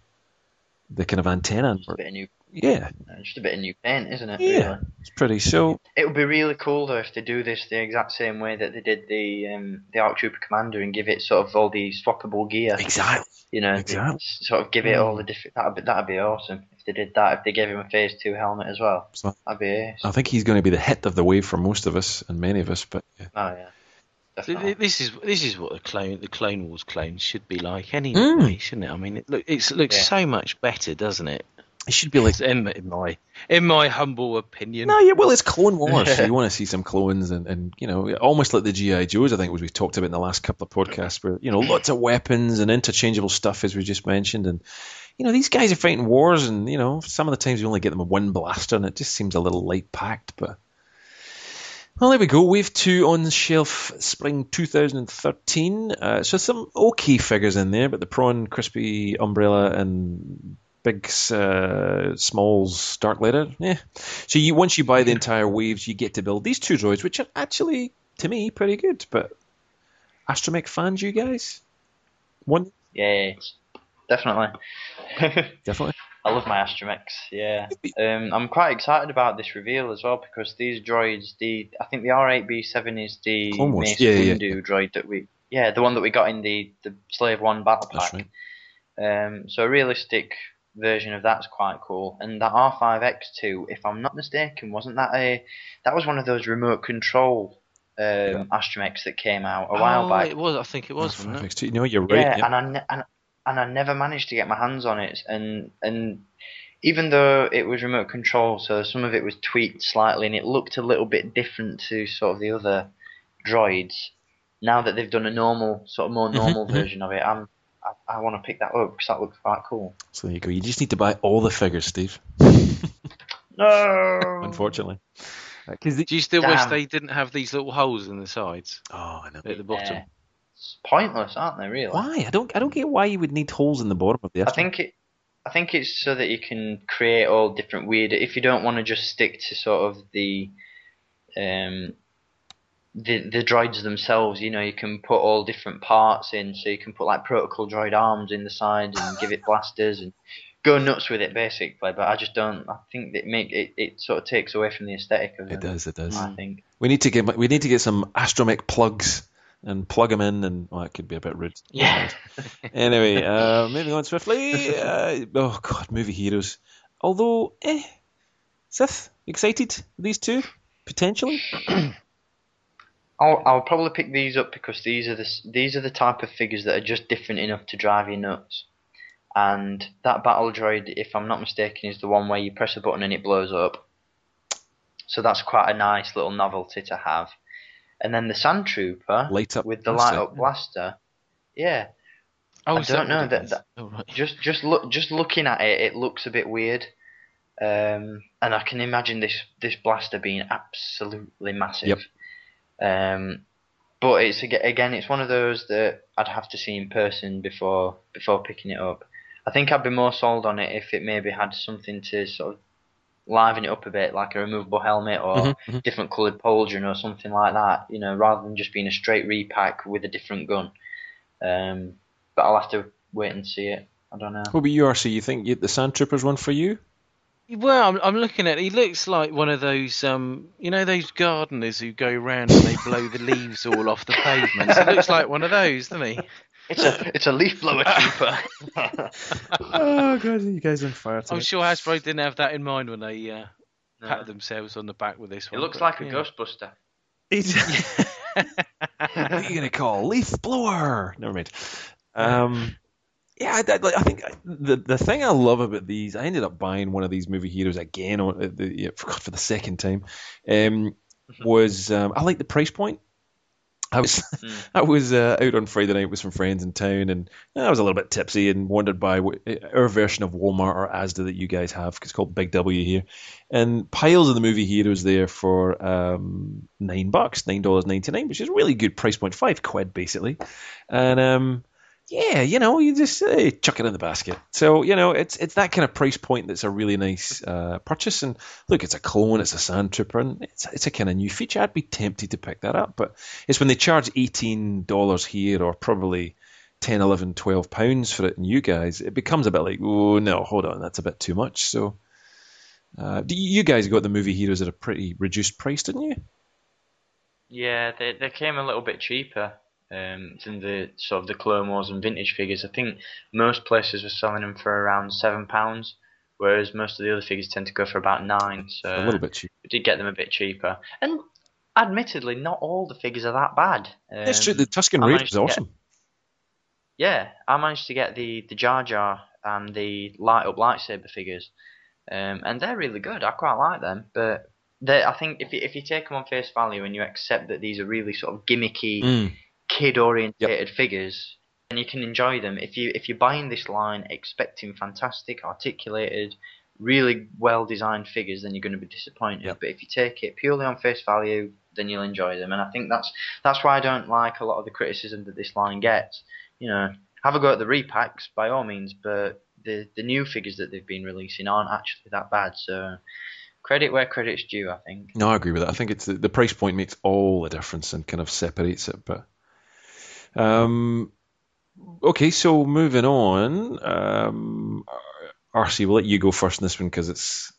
the kind of antenna. Just a bit of new, Yeah, just a bit of new paint, isn't it? yeah, Really? it's pretty. So It would be really cool though if they do this the exact same way that they did the um, the Arc Trooper Commander and give it sort of all the swappable gear. exactly. You know, Exactly. sort of give it all the different. That'd be that'd be awesome if they did that. If they gave him a Phase Two helmet as well, So- that'd be ace. I think he's going to be the hit of the wave for most of us and many of us. But yeah. Oh yeah, So definitely. th- This is this is what the clone the Clone Wars clones should be like anyway, Mm. shouldn't it? I mean, it look it's, it looks Yeah. so much better, doesn't it? it should be like In, in my in my humble opinion. No, yeah, well, it's Clone Wars. so you want to see some clones and, and you know, almost like the GI Joes. I think was we talked about in the last couple of podcasts, where you know, lots of weapons and interchangeable stuff, as we just mentioned, and you know, these guys are fighting wars, and you know, some of the times you only get them with one blaster, and it just seems a little light packed, but. Well, there we go. Wave two on shelf, spring 2013. Uh, so some okay figures in there, but the prawn, crispy umbrella, and big uh, smalls dark letter. Yeah. So you once you buy the entire waves, you get to build these two droids, which are actually to me pretty good. But Astromech fans, you guys, one Yeah, definitely. definitely. I love my Astromechs. Yeah, um, I'm quite excited about this reveal as well because these droids, the I think the R8B7 is the Clone Wars. Mace Yeah, yeah, droid that we, yeah, the one that we got in the the Slave One battle That's pack. right. Um, so a realistic version of that's quite cool. And that R5X2, if I'm not mistaken, wasn't that a that was one of those remote control um, Yeah. Astromechs that came out a while oh, back. it was. I think it was, wasn't it? FX2. No, you're right. yeah, yeah. and I ne- and, and I never managed to get my hands on it, and and even though it was remote control, so some of it was tweaked slightly, and it looked a little bit different to sort of the other droids. Now that they've done a normal, sort of more normal mhm. version of it, I'm I, I want to pick that up because that looks quite cool. So there you go. You just need to buy all the figures, Steve. No, Unfortunately. Because the... Do you still wish they didn't have these little holes in the sides Oh, I know. at the bottom? Yeah. It's pointless, aren't they? Really? Why? I don't. I don't get why you would need holes in the bottom of the. I think it. I think it's so that you can create all different weird. If you don't want to just stick to sort of the, um, the the droids themselves, you know, you can put all different parts in. So you can put like protocol droid arms in the side and give it blasters and go nuts with it basically. But I just don't. I think that make it. It sort of takes away from the aesthetic of It does. It does. I think. We need to get. We need to get some astromech plugs and plug them in, and well, that could be a bit rude. Yeah. anyway, uh, moving on swiftly. Uh, oh God, movie heroes. Although, eh, Sith, excited? These two potentially. I'll I'll probably pick these up because these are the these are the type of figures that are just different enough to drive you nuts. And that battle droid, if I'm not mistaken, is the one where you press a button and it blows up. So that's quite a nice little novelty to have. And then the Sand Trooper Light up with the blaster. light up blaster, yeah. Oh, I don't that know what it that- is? that- Oh, right. Just just look just looking at it, it looks a bit weird. Um, and I can imagine this this blaster being absolutely massive. Yep. Um, but it's again, it's one of those that I'd have to see in person before before picking it up. I think I'd be more sold on it if it maybe had something to sort of liven it up a bit, like a removable helmet or Mhm, mhm. different coloured pauldron or something like that. You know, rather than just being a straight repack with a different gun. Um, but I'll have to wait and see it. I don't know. What about you, RC? You think you, the Sand Troopers one for you? Well, I'm, I'm looking at. He looks like one of those, um, you know, those gardeners who go round and they blow the leaves all off the pavements. He looks like one of those, doesn't he? It's a it's a leaf blower trooper. oh God, you guys on fire I'm sure Hasbro didn't have that in mind when they uh, No. patted themselves on the back with this one. It looks but, like a yeah. Ghostbuster. What are you gonna call leaf blower? Never mind. Um, yeah, I, I, I think the the thing I love about these, I ended up buying one of these movie heroes again on uh, the, yeah, for, for the second time. Um, was um, I like the price point. I was Mm. I was uh, out on Friday night with some friends in town, and I was a little bit tipsy and wandered by wh- our version of Walmart or Asda that you guys have, it's called Big W here, and piles of the movie heroes there for um, nine bucks, nine dollars ninety nine, which is a really good price point, five quid basically, and um, yeah, you know, you just uh, chuck it in the basket. So you know, it's it's that kind of price point that's a really nice uh, purchase. And look, it's a clone, it's a sand trooper, and it's it's a kind of new feature. I'd be tempted to pick that up, but it's when they charge eighteen dollars here, or probably 10, 11, 12 pounds for it, and you guys, it becomes a bit like, oh no, hold on, that's a bit too much. So. Uh, you guys got the movie heroes at a pretty reduced price, didn't you? Yeah, they they came a little bit cheaper um, than the sort of the Clone Wars and vintage figures. I think most places were selling them for around seven pounds, whereas most of the other figures tend to go for about nine. So a little bit cheap. we did get them a bit cheaper. And admittedly, not all the figures are that bad. Um, That's true. The Tusken Raid is to get- awesome. Yeah, I managed to get the the Jar Jar and the light up lightsaber figures, um, and they're really good. I quite like them, but they I think if you, if you take them on face value and you accept that these are really sort of gimmicky, Mm. Kid orientated figures, then you can enjoy them. If you if you're buying this line expecting fantastic, articulated, really well designed figures, then you're going to be disappointed. Yep. But if you take it purely on face value, then you'll enjoy them. And I think that's that's why I don't like a lot of the criticism that this line gets. You know, have a go at the repacks by all means, but the the new figures that they've been releasing aren't actually that bad. So credit where credit's due, I think. No, I agree with that. I think it's the, the price point makes all the difference and kind of separates it. But um, okay, so moving on. Um, RC, we'll let you go first in this one because it's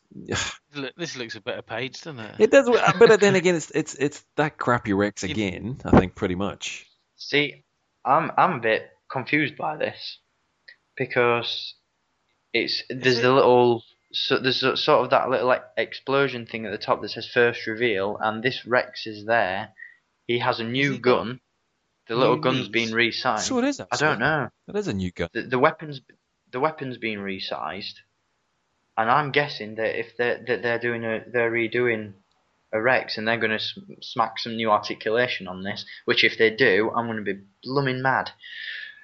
Look, This looks a better page, doesn't it? it does. But then again, it's it's it's that crappy Rex again. I think pretty much. See, I'm I'm a bit confused by this because it's there's the little so there's a- sort of that little like explosion thing at the top that says first reveal, and this Rex is there. He has a new he got gun. The little new gun's been resized. So it is. I don't know. That is a new gun. The, the weapons the weapons being resized, and I'm guessing that if they're that they're doing a they're redoing a Rex and they're going to sm- smack some new articulation on this, which if they do, I'm going to be blooming mad.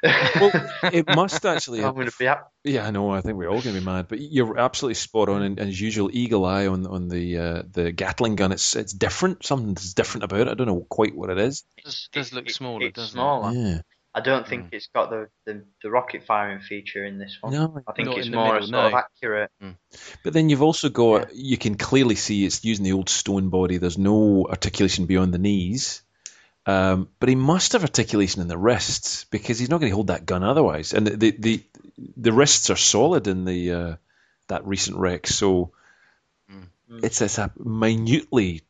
Well, it must actually. I'm going to be up. Yeah, I know. I think we're all going to be mad, but you're absolutely spot on. And, and as usual, eagle eye on on the uh, the Gatling gun. It's it's different. Something's different about it. I don't know quite what it is. does, does look smaller, it's doesn't smaller. Yeah. I don't think it's got the, the, the rocket firing feature in this one. No, I think it's more middle, sort of no. accurate. But then you've also got you can clearly see it's using the old stone body. There's no articulation beyond the knees. Um, but he must have articulation in the wrists because he's not going to hold that gun otherwise. And the the the, the wrists are solid in the uh, that recent Rex, so Mm. it's it's a minutely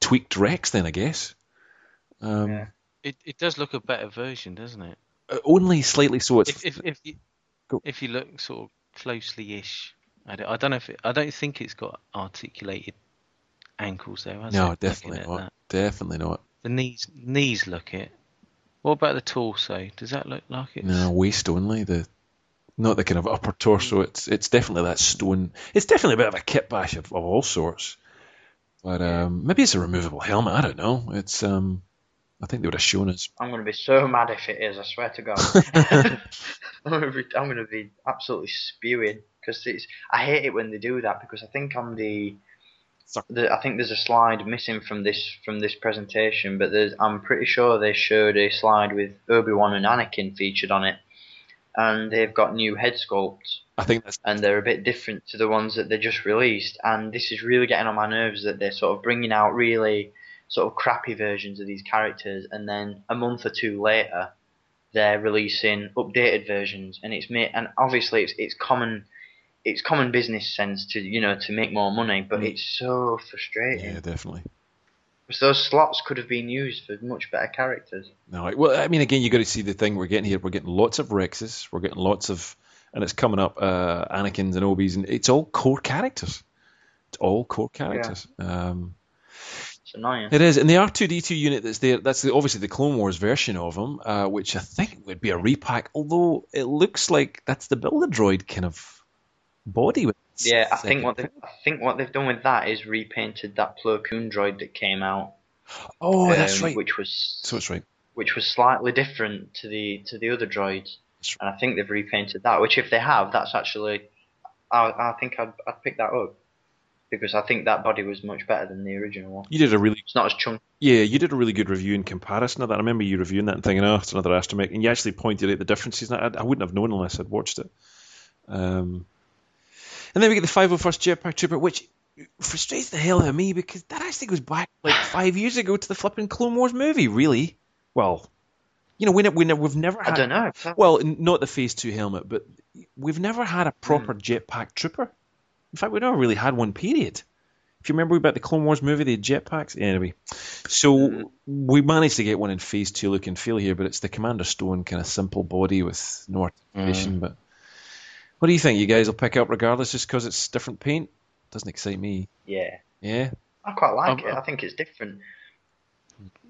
tweaked Rex. Then I guess. Um, Yeah. It it does look a better version, doesn't it? uh, Only slightly so. It's If if if you, Go. if you look sort of closely-ish, I don't, I don't know if it, I don't think it's got articulated ankles there. Has no, it, definitely not. that? Definitely not. The knees knees look it. What about the torso? Does that look like it's No, waist only. The not the kind of upper torso. It's it's definitely that stone. It's definitely a bit of a kit bash of, of all sorts. But um, maybe it's a removable helmet. I don't know. It's um, I think they would have shown us. I'm going to be so mad if it is. I swear to God. I'm going to be I'm going to be absolutely spewing because it's. I hate it when they do that because I think on the, The I think there's a slide missing from this from this presentation, but there's I'm pretty sure they showed a slide with Obi Wan and Anakin featured on it, and they've got new head sculpts I think that's and they're a bit different to the ones that they just released. And this is really getting on my nerves that they're sort of bringing out really sort of crappy versions of these characters, and then a month or two later, they're releasing updated versions. And it's made, and obviously it's it's common. It's common business sense to you know to make more money, but Mm. it's so frustrating yeah, definitely. because those slots could have been used for much better characters. No, well, I mean, again, you got to see the thing we're getting here. We're getting lots of Rexes. We're getting lots of, and it's coming up. Uh, Anakin's and Obi's, and it's all core characters. It's all core characters. Um, It's annoying. It is, and the R two D two unit that's there. That's the, obviously the Clone Wars version of them, uh, which I think would be a repack. Although it looks like that's the Build a Droid kind of body. With Yeah, I think what they I think what they've done with that is repainted that Plo Koon droid that came out. Oh, that's um, right. Which was So it's right. which was slightly different to the to the other droids, That's and I think they've repainted that. Which, if they have, that's actually, I, I think I'd I'd pick that up because I think that body was much better than the original one. You did a really It's not as chunky. yeah, you did a really good review in comparison of that. I remember you reviewing that and thinking, oh, it's another astromech, and you actually pointed out the differences. And I, I wouldn't have known unless I'd watched it. Um, and then we get the 501st Jetpack Trooper, which frustrates the hell out of me because that actually goes back like five years ago to the flipping Clone Wars movie. Really? Well, you know, we, we we've never I had. don't know. Well, not the Phase Two helmet, but we've never had a proper hmm. jetpack trooper. In fact, we've never really had one. Period. If you remember about the Clone Wars movie, they had jetpacks. Anyway, so hmm. we managed to get one in Phase Two look and feel here, but it's the Commander Stone kind of simple body with no articulation. Hmm. But what do you think? You guys will pick up regardless, just because it's different paint? Doesn't excite me. Yeah, Yeah. I quite like Um, it. I think it's different.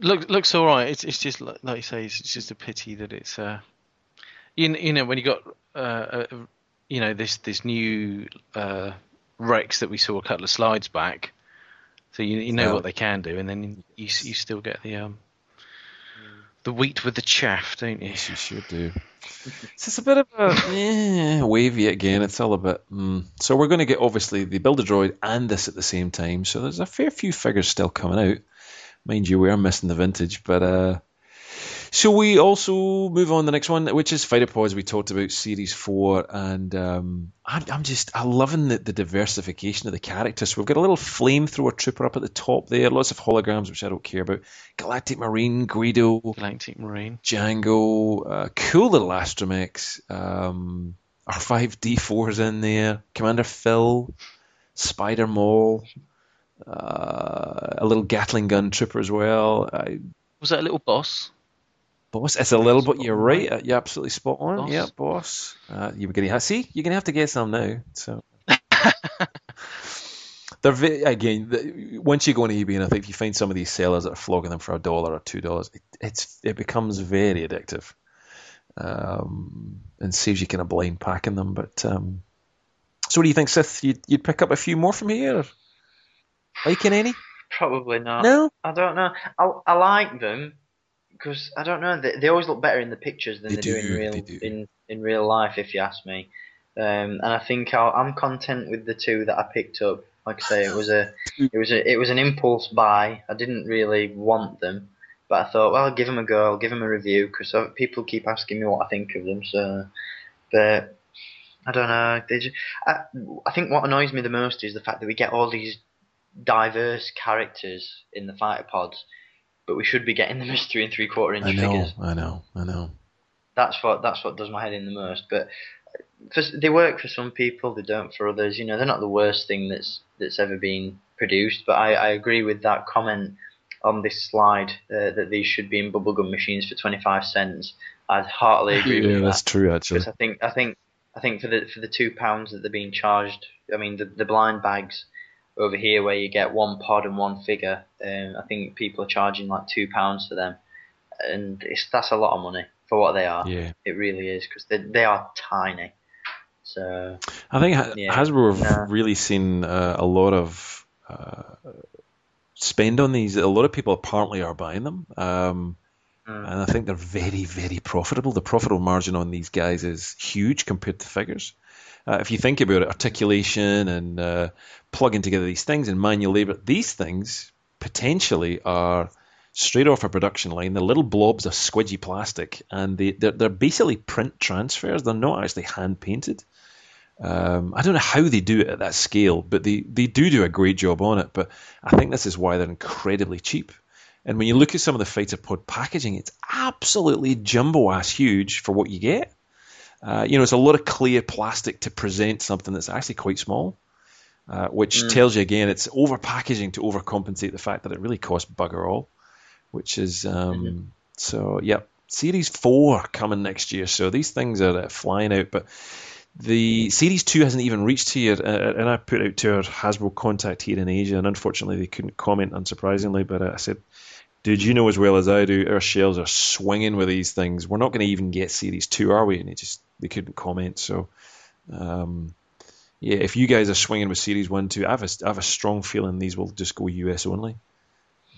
Look, looks all right. It's it's just like, like you say, it's, it's just a pity that it's uh, you, you know, when you got uh, uh, you know, this this new uh Rex that we saw a couple of slides back, so you you know Yeah. what they can do, and then you s- you still get the um the wheat with the chaff, don't you? Yes, you should do. So it's a bit of a yeah, wavy again. It's all a bit. Mm. So we're going to get obviously the Builder Droid and this at the same time. So there's a fair few figures still coming out. Mind you, we are missing the vintage, but uh. So we also move on to the next one, which is Fighter Pods. We talked about Series Four, and um, I'm, I'm just I'm loving the, the diversification of the characters. So we've got a little flamethrower trooper up at the top there, lots of holograms, which I don't care about. Galactic Marine, Guido, Galactic Marine. Django, uh, cool little Astromechs. Um, R5D4's in there, Commander Phil, Spider Maul, uh, a little Gatling gun trooper as well. I, Was that a little Bossk? Boss, it's a little, but Spot you're on, right. uh, You're absolutely spot on. Bossk. Yeah, Bossk. Uh, you were gonna see. You're gonna have to get some now. So. They're ve- again. The, once you go on eBay, and I think if you find some of these sellers that are flogging them for a dollar or two dollars, it, it's it becomes very addictive, um, and saves you kind of blind packing them. But um, so, what do you think, Sith? You'd, you'd pick up a few more from here? Or liking any? Probably not. No. I don't know. I I like them because I don't know. They, they always look better in the pictures than They they, do, do, in real do. in in real life. If you ask me, um, and I think I'll, I'm content with the two that I picked up. Like I say, it was a it was a it was an impulse buy. I didn't really want them, but I thought, well, I'll give them a go. I'll give them a review because people keep asking me what I think of them. So, but I don't know. They just, I, I think what annoys me the most is the fact that we get all these diverse characters in the fighter pods, but we should be getting them as three and three quarter inch I know, figures. I know, I know. That's what that's what does my head in the most. But for, they work for some people, they don't for others. You know, they're not the worst thing that's that's ever been produced. But I, I agree with that comment on this slide uh, that these should be in bubblegum machines for twenty five cents. I'd heartily agree Yeah, with that's that true. Actually, because I think I think I think for the for the two pounds that they're being charged, I mean the the blind bags over here where you get one pod and one figure, um, I think people are charging like two pounds for them, and it's that's a lot of money for what they are. yeah. It really is because they they are tiny. So I think Yeah, Hasbro have no. really seen uh, a lot of uh, spend on these. A lot of people apparently are buying them, um, Mm. and I think they're very, very profitable. The profitable margin on these guys is huge compared to figures. Uh, if you think about it, articulation and uh, plugging together these things and manual labor, these things potentially are straight off a production line. They're little blobs of squidgy plastic, and they, they're, they're basically print transfers. They're not actually hand painted. Um, I don't know how they do it at that scale, but they, they do do a great job on it. But I think this is why they're incredibly cheap. And when you look at some of the fighter pod packaging, it's absolutely jumbo ass huge for what you get. Uh, you know, it's a lot of clear plastic to present something that's actually quite small, uh, which tells you again it's over packaging to overcompensate the fact that it really costs bugger all. Which is um, so. Yep, Series Four coming next year. So these things are uh, flying out, but the Series 2 hasn't even reached here, uh, and I put out to our Hasbro contact here in Asia, and unfortunately they couldn't comment, unsurprisingly. But uh, I said, dude, you know as well as I do, our shelves are swinging with these things. We're not going to even get Series 2, are we? And they just they couldn't comment. So, um, yeah, if you guys are swinging with Series 1, 2, I have a, I have a strong feeling these will just go US only.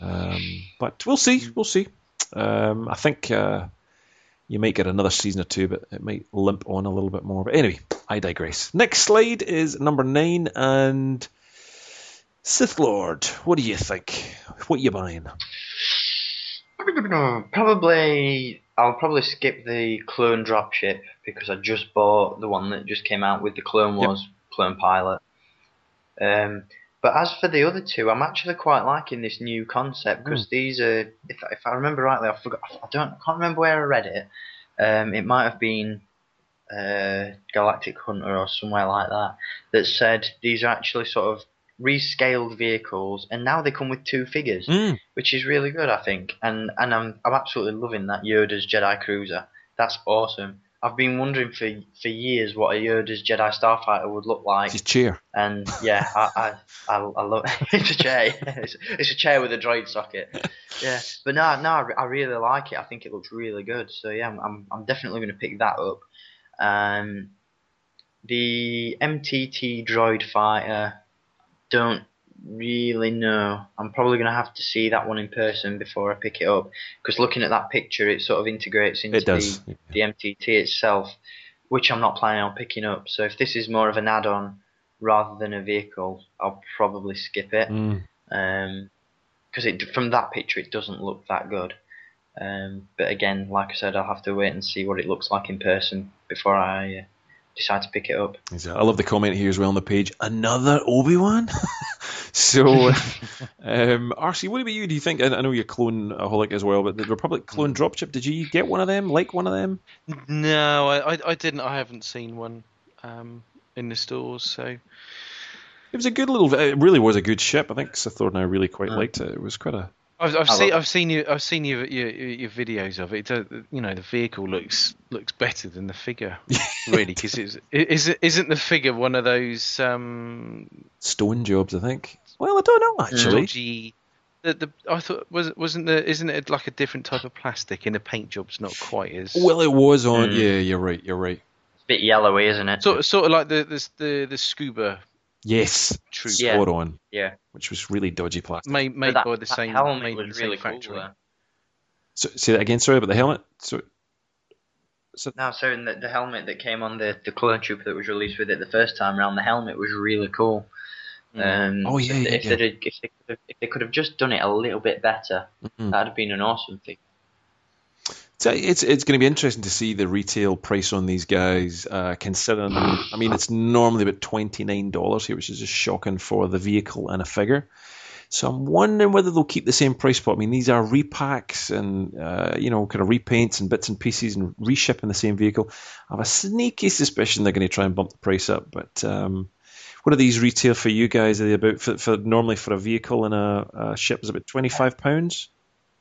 Um, but we'll see, we'll see. Um, I think. Uh, you might get another season or two, but it might limp on a little bit more. But anyway, I digress. Next slide is number nine, and Sith Lord. What do you think? What are you buying? probably I'll probably skip the clone dropship because I just bought the one that just came out with the Clone Yep. Wars clone pilot. Um, but as for the other two, I'm actually quite liking this new concept because these are, if, if I remember rightly, I forgot, I don't, I can't remember where I read it. Um, it might have been uh, Galactic Hunter or somewhere like that that said these are actually sort of rescaled vehicles, and now they come with two figures Mm, which is really good, I think. And and I'm I'm absolutely loving that Yoda's Jedi Cruiser. That's awesome. I've been wondering for for years what a Yoda's Jedi Starfighter would look like, It's a chair. and yeah, I I, I, I love it's a chair. it's, it's a chair with a droid socket. Yeah, but no, no, I, I really like it. I think it looks really good. So yeah, I'm I'm, I'm definitely going to pick that up. Um, the MTT Droid Fighter, don't really know. I'm probably going to have to see that one in person before I pick it up because looking at that picture, it sort of integrates into the the MTT itself, which I'm not planning on picking up. So if this is more of an add-on rather than a vehicle, I'll probably skip it. Mm. Um 'cause because it from that picture it doesn't look that good. Um, but again, like I said, I'll have to wait and see what it looks like in person before I uh, decide to pick it up. I love the comment here as well on the page. Another Obi Wan. so, um, RC, what about you? Do you think? I I know you're a clone aholic as well, but the Republic clone drop dropship. Did you get one of them? Like one of them? No, I, I, didn't. I haven't seen one. um, in the stores. So It was a good little. It really was a good ship. I think Sith Lord and I really quite Mm. liked it. It was quite a. I've, I've seen I've seen you I've seen your your, your videos of it. it. You know the vehicle looks looks better than the figure, really, because it's isn't isn't the figure one of those um Stone jobs, I think. Well, I don't know actually. dodgy. The, the I thought was wasn't the isn't it like a different type of plastic and the paint job's not quite as Well, it was on. Mm. Yeah, you're right. You're right. It's a bit yellowy, isn't it? sort sort of like the the the, the scuba Yes, troop Yeah. spot on. yeah. Which was really dodgy plastic. made But made that, by the same helmet made was the same really cool. factory. though. So, say that again. Sorry about the helmet. So, so No, so in the, the helmet that came on the, the clone trooper that was released with it the first time around, the helmet was really cool. Um, Oh, yeah, if, yeah, if, yeah. They'd, if, they could have, if they could have just done it a little bit better, Mhm. that'd have been an awesome thing. So it's it's going to be interesting to see the retail price on these guys, uh, considering I mean it's normally about twenty nine dollars here, which is just shocking for the vehicle and a figure. So I'm wondering whether they'll keep the same price point. I mean these are repacks and uh, you know kind of repaints and bits and pieces and reshipping the same vehicle. I have a sneaky suspicion they're going to try and bump the price up. But um, what are these retail for you guys? Are they about for, for normally for a vehicle and a, a ship is about twenty five pounds,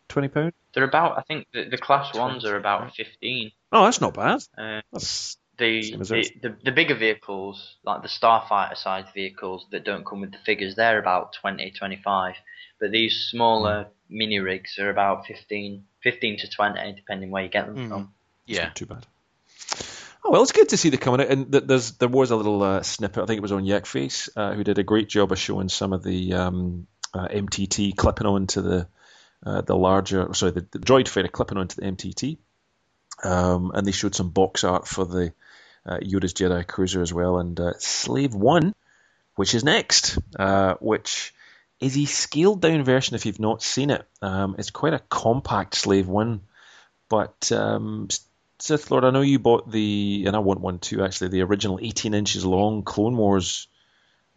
twenty pounds? They're about, I think the, the class ones are about right. 15. Oh, that's not bad. Uh, That's the, the, the the bigger vehicles, like the Starfighter size vehicles that don't come with the figures, they're about 20, 25. But these smaller mini rigs are about 15, 15 to 20, depending where you get them Mhm. from. Yeah. not too bad. Oh well, it's good to see the coming out, and there's there was a little uh, snippet. I think it was on Yakface, uh, who did a great job of showing some of the um, uh, MTT clipping onto the uh, the larger, sorry, the, the droid fighter clipping onto the MTT, um, and they showed some box art for the uh, Yoda's Jedi Cruiser as well, and uh, Slave One, which is next, uh, which is a scaled down version if you've not seen it. Um, it's quite a compact Slave One, but um, Sith Lord, I know you bought the, and I want one too, actually, the original 18 inches long Clone Wars,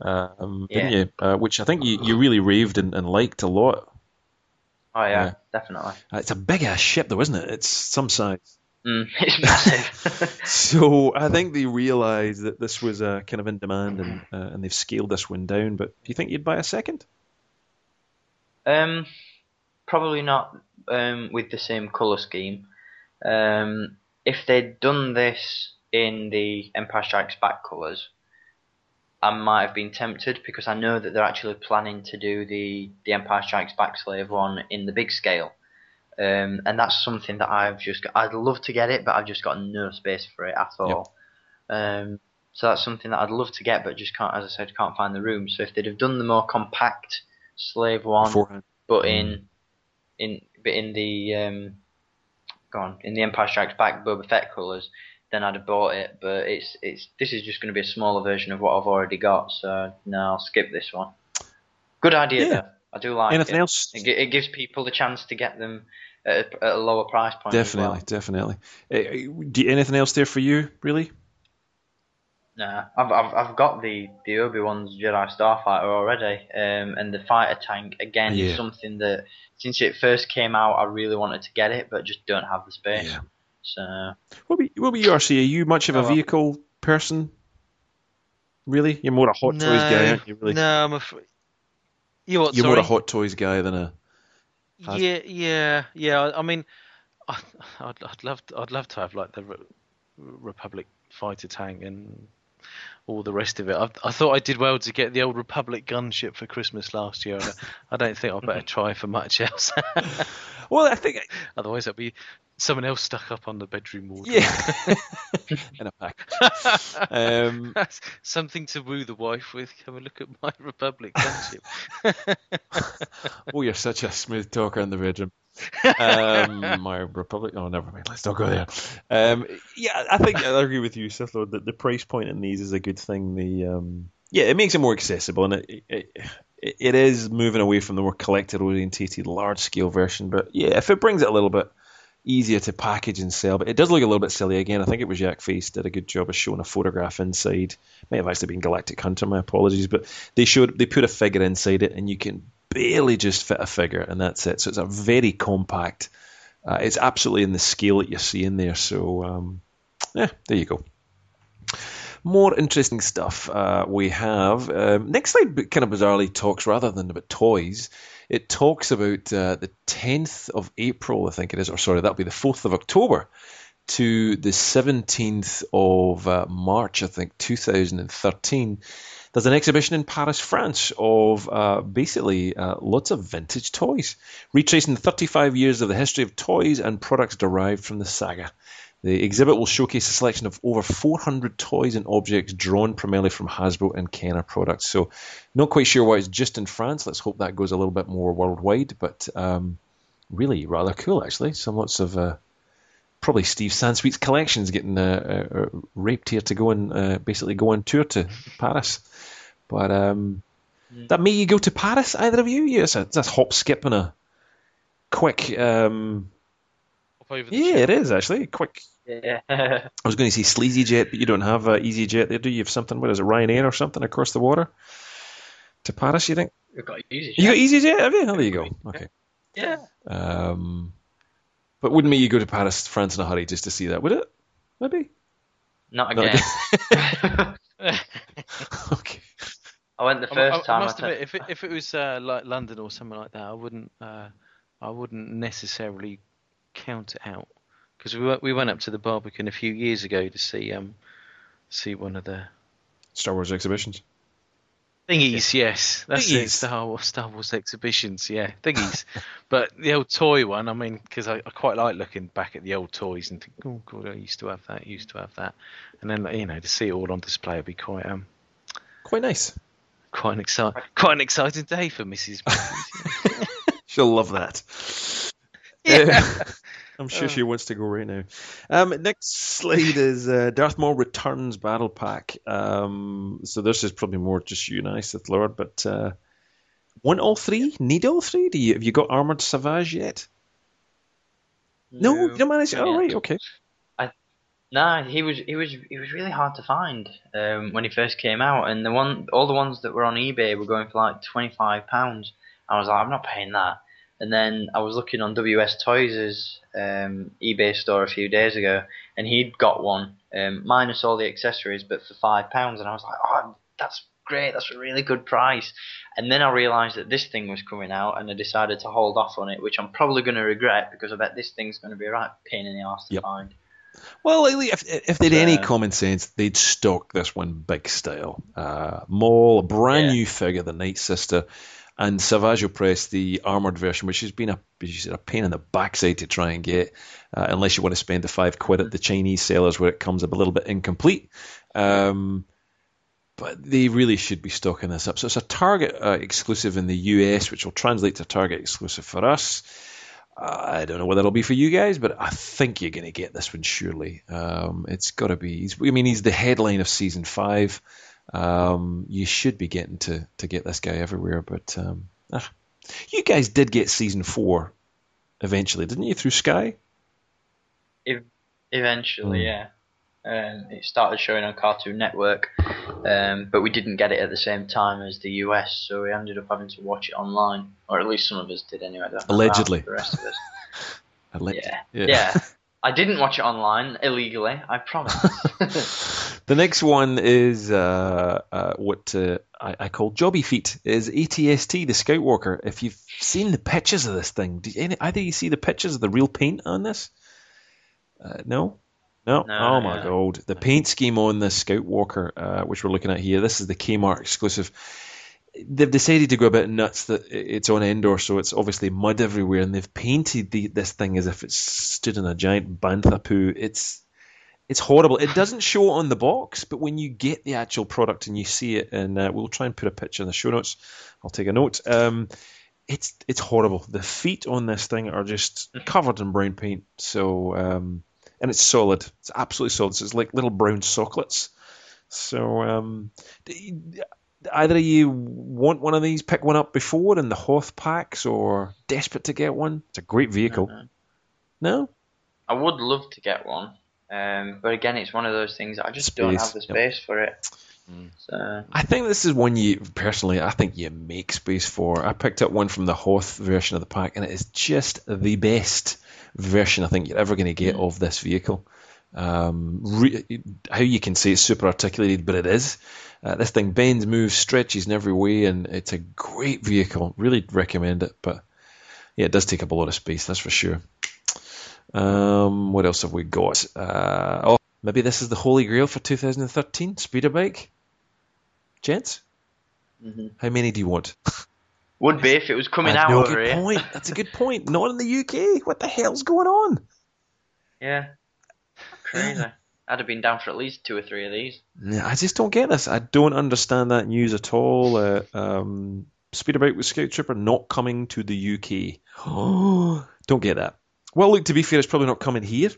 um, didn't you? Uh, which I think you, you really raved and, and liked a lot. Oh yeah, Yeah. definitely. Uh, it's a big ass ship, though, isn't it? It's some size. Mm, it's massive. So I think they realised that this was uh, kind of in demand, and uh, and they've scaled this one down. But do you think you'd buy a second? Um, probably not um, with the same color scheme. Um, if they'd done this in the Empire Strikes Back colors, I might have been tempted because I know that they're actually planning to do the the Empire Strikes Back Slave one in the big scale. Um, and that's something that I've just got, I'd love to get it, but I've just got no space for it at all. Um, so that's something that I'd love to get, but just can't, as I said, can't find the room. So if they'd have done the more compact Slave one, Beforehand. but in in but in the um, go on in the Empire Strikes Back Boba Fett colours, then I'd have bought it. But it's it's this is just going to be a smaller version of what I've already got. So no, I'll skip this one. Good idea Yeah. though. I do like Anything it. else? It, it gives people the chance to get them at a, at a lower price point. as well. Definitely, definitely. Uh, do you, anything else there for you, really? Nah, I've, I've I've got the the Obi Wan's Jedi Starfighter already, um, and the fighter tank again Yeah. is something that since it first came out, I really wanted to get it, but just don't have the space. Yeah. So What about, what about you, RC? Are you much of a vehicle person? Really? You're more a hot toys guy, aren't you? Really? No, I'm afraid. You what? You're sorry? more a hot toys guy than a. has- Yeah, yeah, yeah. I- mean, I, I'd, I'd love, to, I'd love to have like the Re- Republic fighter tank and all the rest of it. I, I thought I did well to get the old Republic gunship for Christmas last year. I, I don't think I better try for much else. Well, I think. Otherwise, that'll be someone else stuck up on the bedroom wall. Yeah. in a package. Um, Something to woo the wife with. Come and look at my Republic gunship. oh, you're such a smooth talker in the bedroom. um, my Republic. Oh, never mind. Let's not go there. Um, yeah, I think I agree with you, Sith Lord, that the price point in these is a good thing. The um, yeah, it makes it more accessible, and it, it it it is moving away from the more collector orientated large scale version. But yeah, if it brings it a little bit easier to package and sell, but it does look a little bit silly again. I think it was Yakface did a good job of showing a photograph inside. May have actually been Galactic Hunter. My apologies, but they showed they put a figure inside it, and you can barely just fit a figure, and that's it. So it's a very compact. Uh, it's absolutely in the scale that you're seeing there. So um, yeah, there you go. more interesting stuff. Uh, we have um, next slide. Kind of bizarrely talks rather than about toys. It talks about uh, the 10th of April, I think it is, or sorry, that'll be the 4th of October to the 17th of uh, March, I think, 2013. There's an exhibition in Paris, France, of uh, basically uh, lots of vintage toys, retracing 35 years of the history of toys and products derived from the saga. The exhibit will showcase a selection of over 400 toys and objects drawn primarily from Hasbro and Kenner products. So, not quite sure why it's just in France. Let's hope that goes a little bit more worldwide, but um, really rather cool actually. Some lots of uh, probably Steve Sansweet's collections getting uh, uh, raped here to go and uh, basically go on tour to Paris. But um, that made you go to Paris, either of you? Yes, it's a hop, skip, and a quick. Um, over the yeah, chair. it is actually quick. Yeah. I was going to say Sleazy Jet, but you don't have uh, Easy Jet there, do you? You have something. What is it, Ryanair or something across the water to Paris? You think We've got easy. you got Easy Jet? Have you? Oh, there you go. Okay. Yeah. Um, but wouldn't make you go to Paris, France in a hurry just to see that, would it? Maybe. Not Not again. okay. I went the first I- I time. must I admit, if it, if it was uh, like London or somewhere like that, I wouldn't uh, I wouldn't necessarily count it out because we went, we went up to the Barbican a few years ago to see um see one of the Star Wars exhibitions. thingies. Yes, that's Thingies. it. Star Wars Star Wars exhibitions. Yeah, thingies. but the old toy one, I mean, because I, I quite like looking back at the old toys and think, oh god, I used to have that, used to have that, and then you know to see it all on display would be quite um Quite nice. quite an exciting quite an exciting day for Mrs. She'll love that. Yeah. I'm sure she wants to go right now. Um, next slide is uh, Darth Maul Returns Battle Pack. Um, so this is probably more just you and I, Sith Lord, but uh, want all three? Need all three? Do you have you got Armored Savage yet? No, you don't manage. Oh, Yeah. right, okay. No, he was he was he was really hard to find um, when he first came out, and the one all the ones that were on eBay were going for like twenty five pounds. I was like, I'm not paying that. And then I was looking on WS Toys' um, eBay store a few days ago, and he'd got one um, minus all the accessories, but for five pounds. And I was like, oh, that's great, that's a really good price. And then I realised that this thing was coming out, and I decided to hold off on it, which I'm probably going to regret because I bet this thing's going to be a right pain in the arse to Yep. find. Well, if if they'd any common sense, they'd stock this one big style. Uh, Maul, a brand Yeah. new figure, the Night Sister, and Savage Opress, the armored version, which has been a, a pain in the backside to try and get, uh, unless you want to spend the five quid at the Chinese sellers where it comes up a little bit incomplete. Um, but they really should be stocking this up. So it's a Target uh, exclusive in the US, which will translate to Target exclusive for us. I don't know whether it'll be for you guys, but I think you're going to get this one surely. Um, it's got to be. I mean, he's the headline of season five. Um, you should be getting to to get this guy everywhere, but um, ah. you guys did get season four eventually, didn't you? Through Sky. Eventually, Hmm. yeah. Um, it started showing on Cartoon Network, um, but we didn't get it at the same time as the US, so we ended up having to watch it online, or at least some of us did anyway. I don't know about Allegedly. the rest of us. Like- Yeah. yeah. yeah, I didn't watch it online illegally. I promise. The next one is uh, uh, what uh, I, I call Jobby Feet is ATST, the Scout Walker. If you've seen the pictures of this thing, did any, either you see the pictures of the real paint on this? Uh, no? No? No, oh my no. god. The paint scheme on this Scout Walker, uh, which we're looking at here, this is the Kmart exclusive. They've decided to go a bit nuts that it's on Endor, so it's obviously mud everywhere, and they've painted the, this thing as if it's stood in a giant bantha poo. It's it's horrible. It doesn't show on the box, but when you get the actual product and you see it, and uh, we'll try and put a picture in the show notes. I'll take a note. Um, it's it's horrible. The feet on this thing are just covered in brown paint. So um, and it's solid. It's absolutely solid. So it's like little brown socklets. So um, d- either you want one of these, pick one up before in the Hoth packs, or desperate to get one. It's a great vehicle. Mhm. No, I would love to get one, um, but again, it's one of those things that I just don't have the yep. space for it. Mm. So I think this is one you personally. I think you make space for. I picked up one from the Hoth version of the pack, and it is just the best version I think you're ever going to get of this vehicle. Um, re- how you can say it's super articulated, but it is. Uh, this thing bends, moves, stretches in every way, and it's a great vehicle. Really recommend it. But yeah, it does take up a lot of space, that's for sure. Um, what else have we got? Uh, oh, maybe this is the holy grail for 2013 speeder bike. Gents, Mhm. how many do you want? Would be if it was coming out no, over good here. point. That's a good point. Not in the UK. What the hell's going on? Yeah. Crazy. I'd have been down for at least two or three of these. Yeah, I just don't get this. I don't understand that news at all. Uh, um, with Scout Trooper not coming to the UK. don't get that. Well, look, to be fair, it's probably not coming here.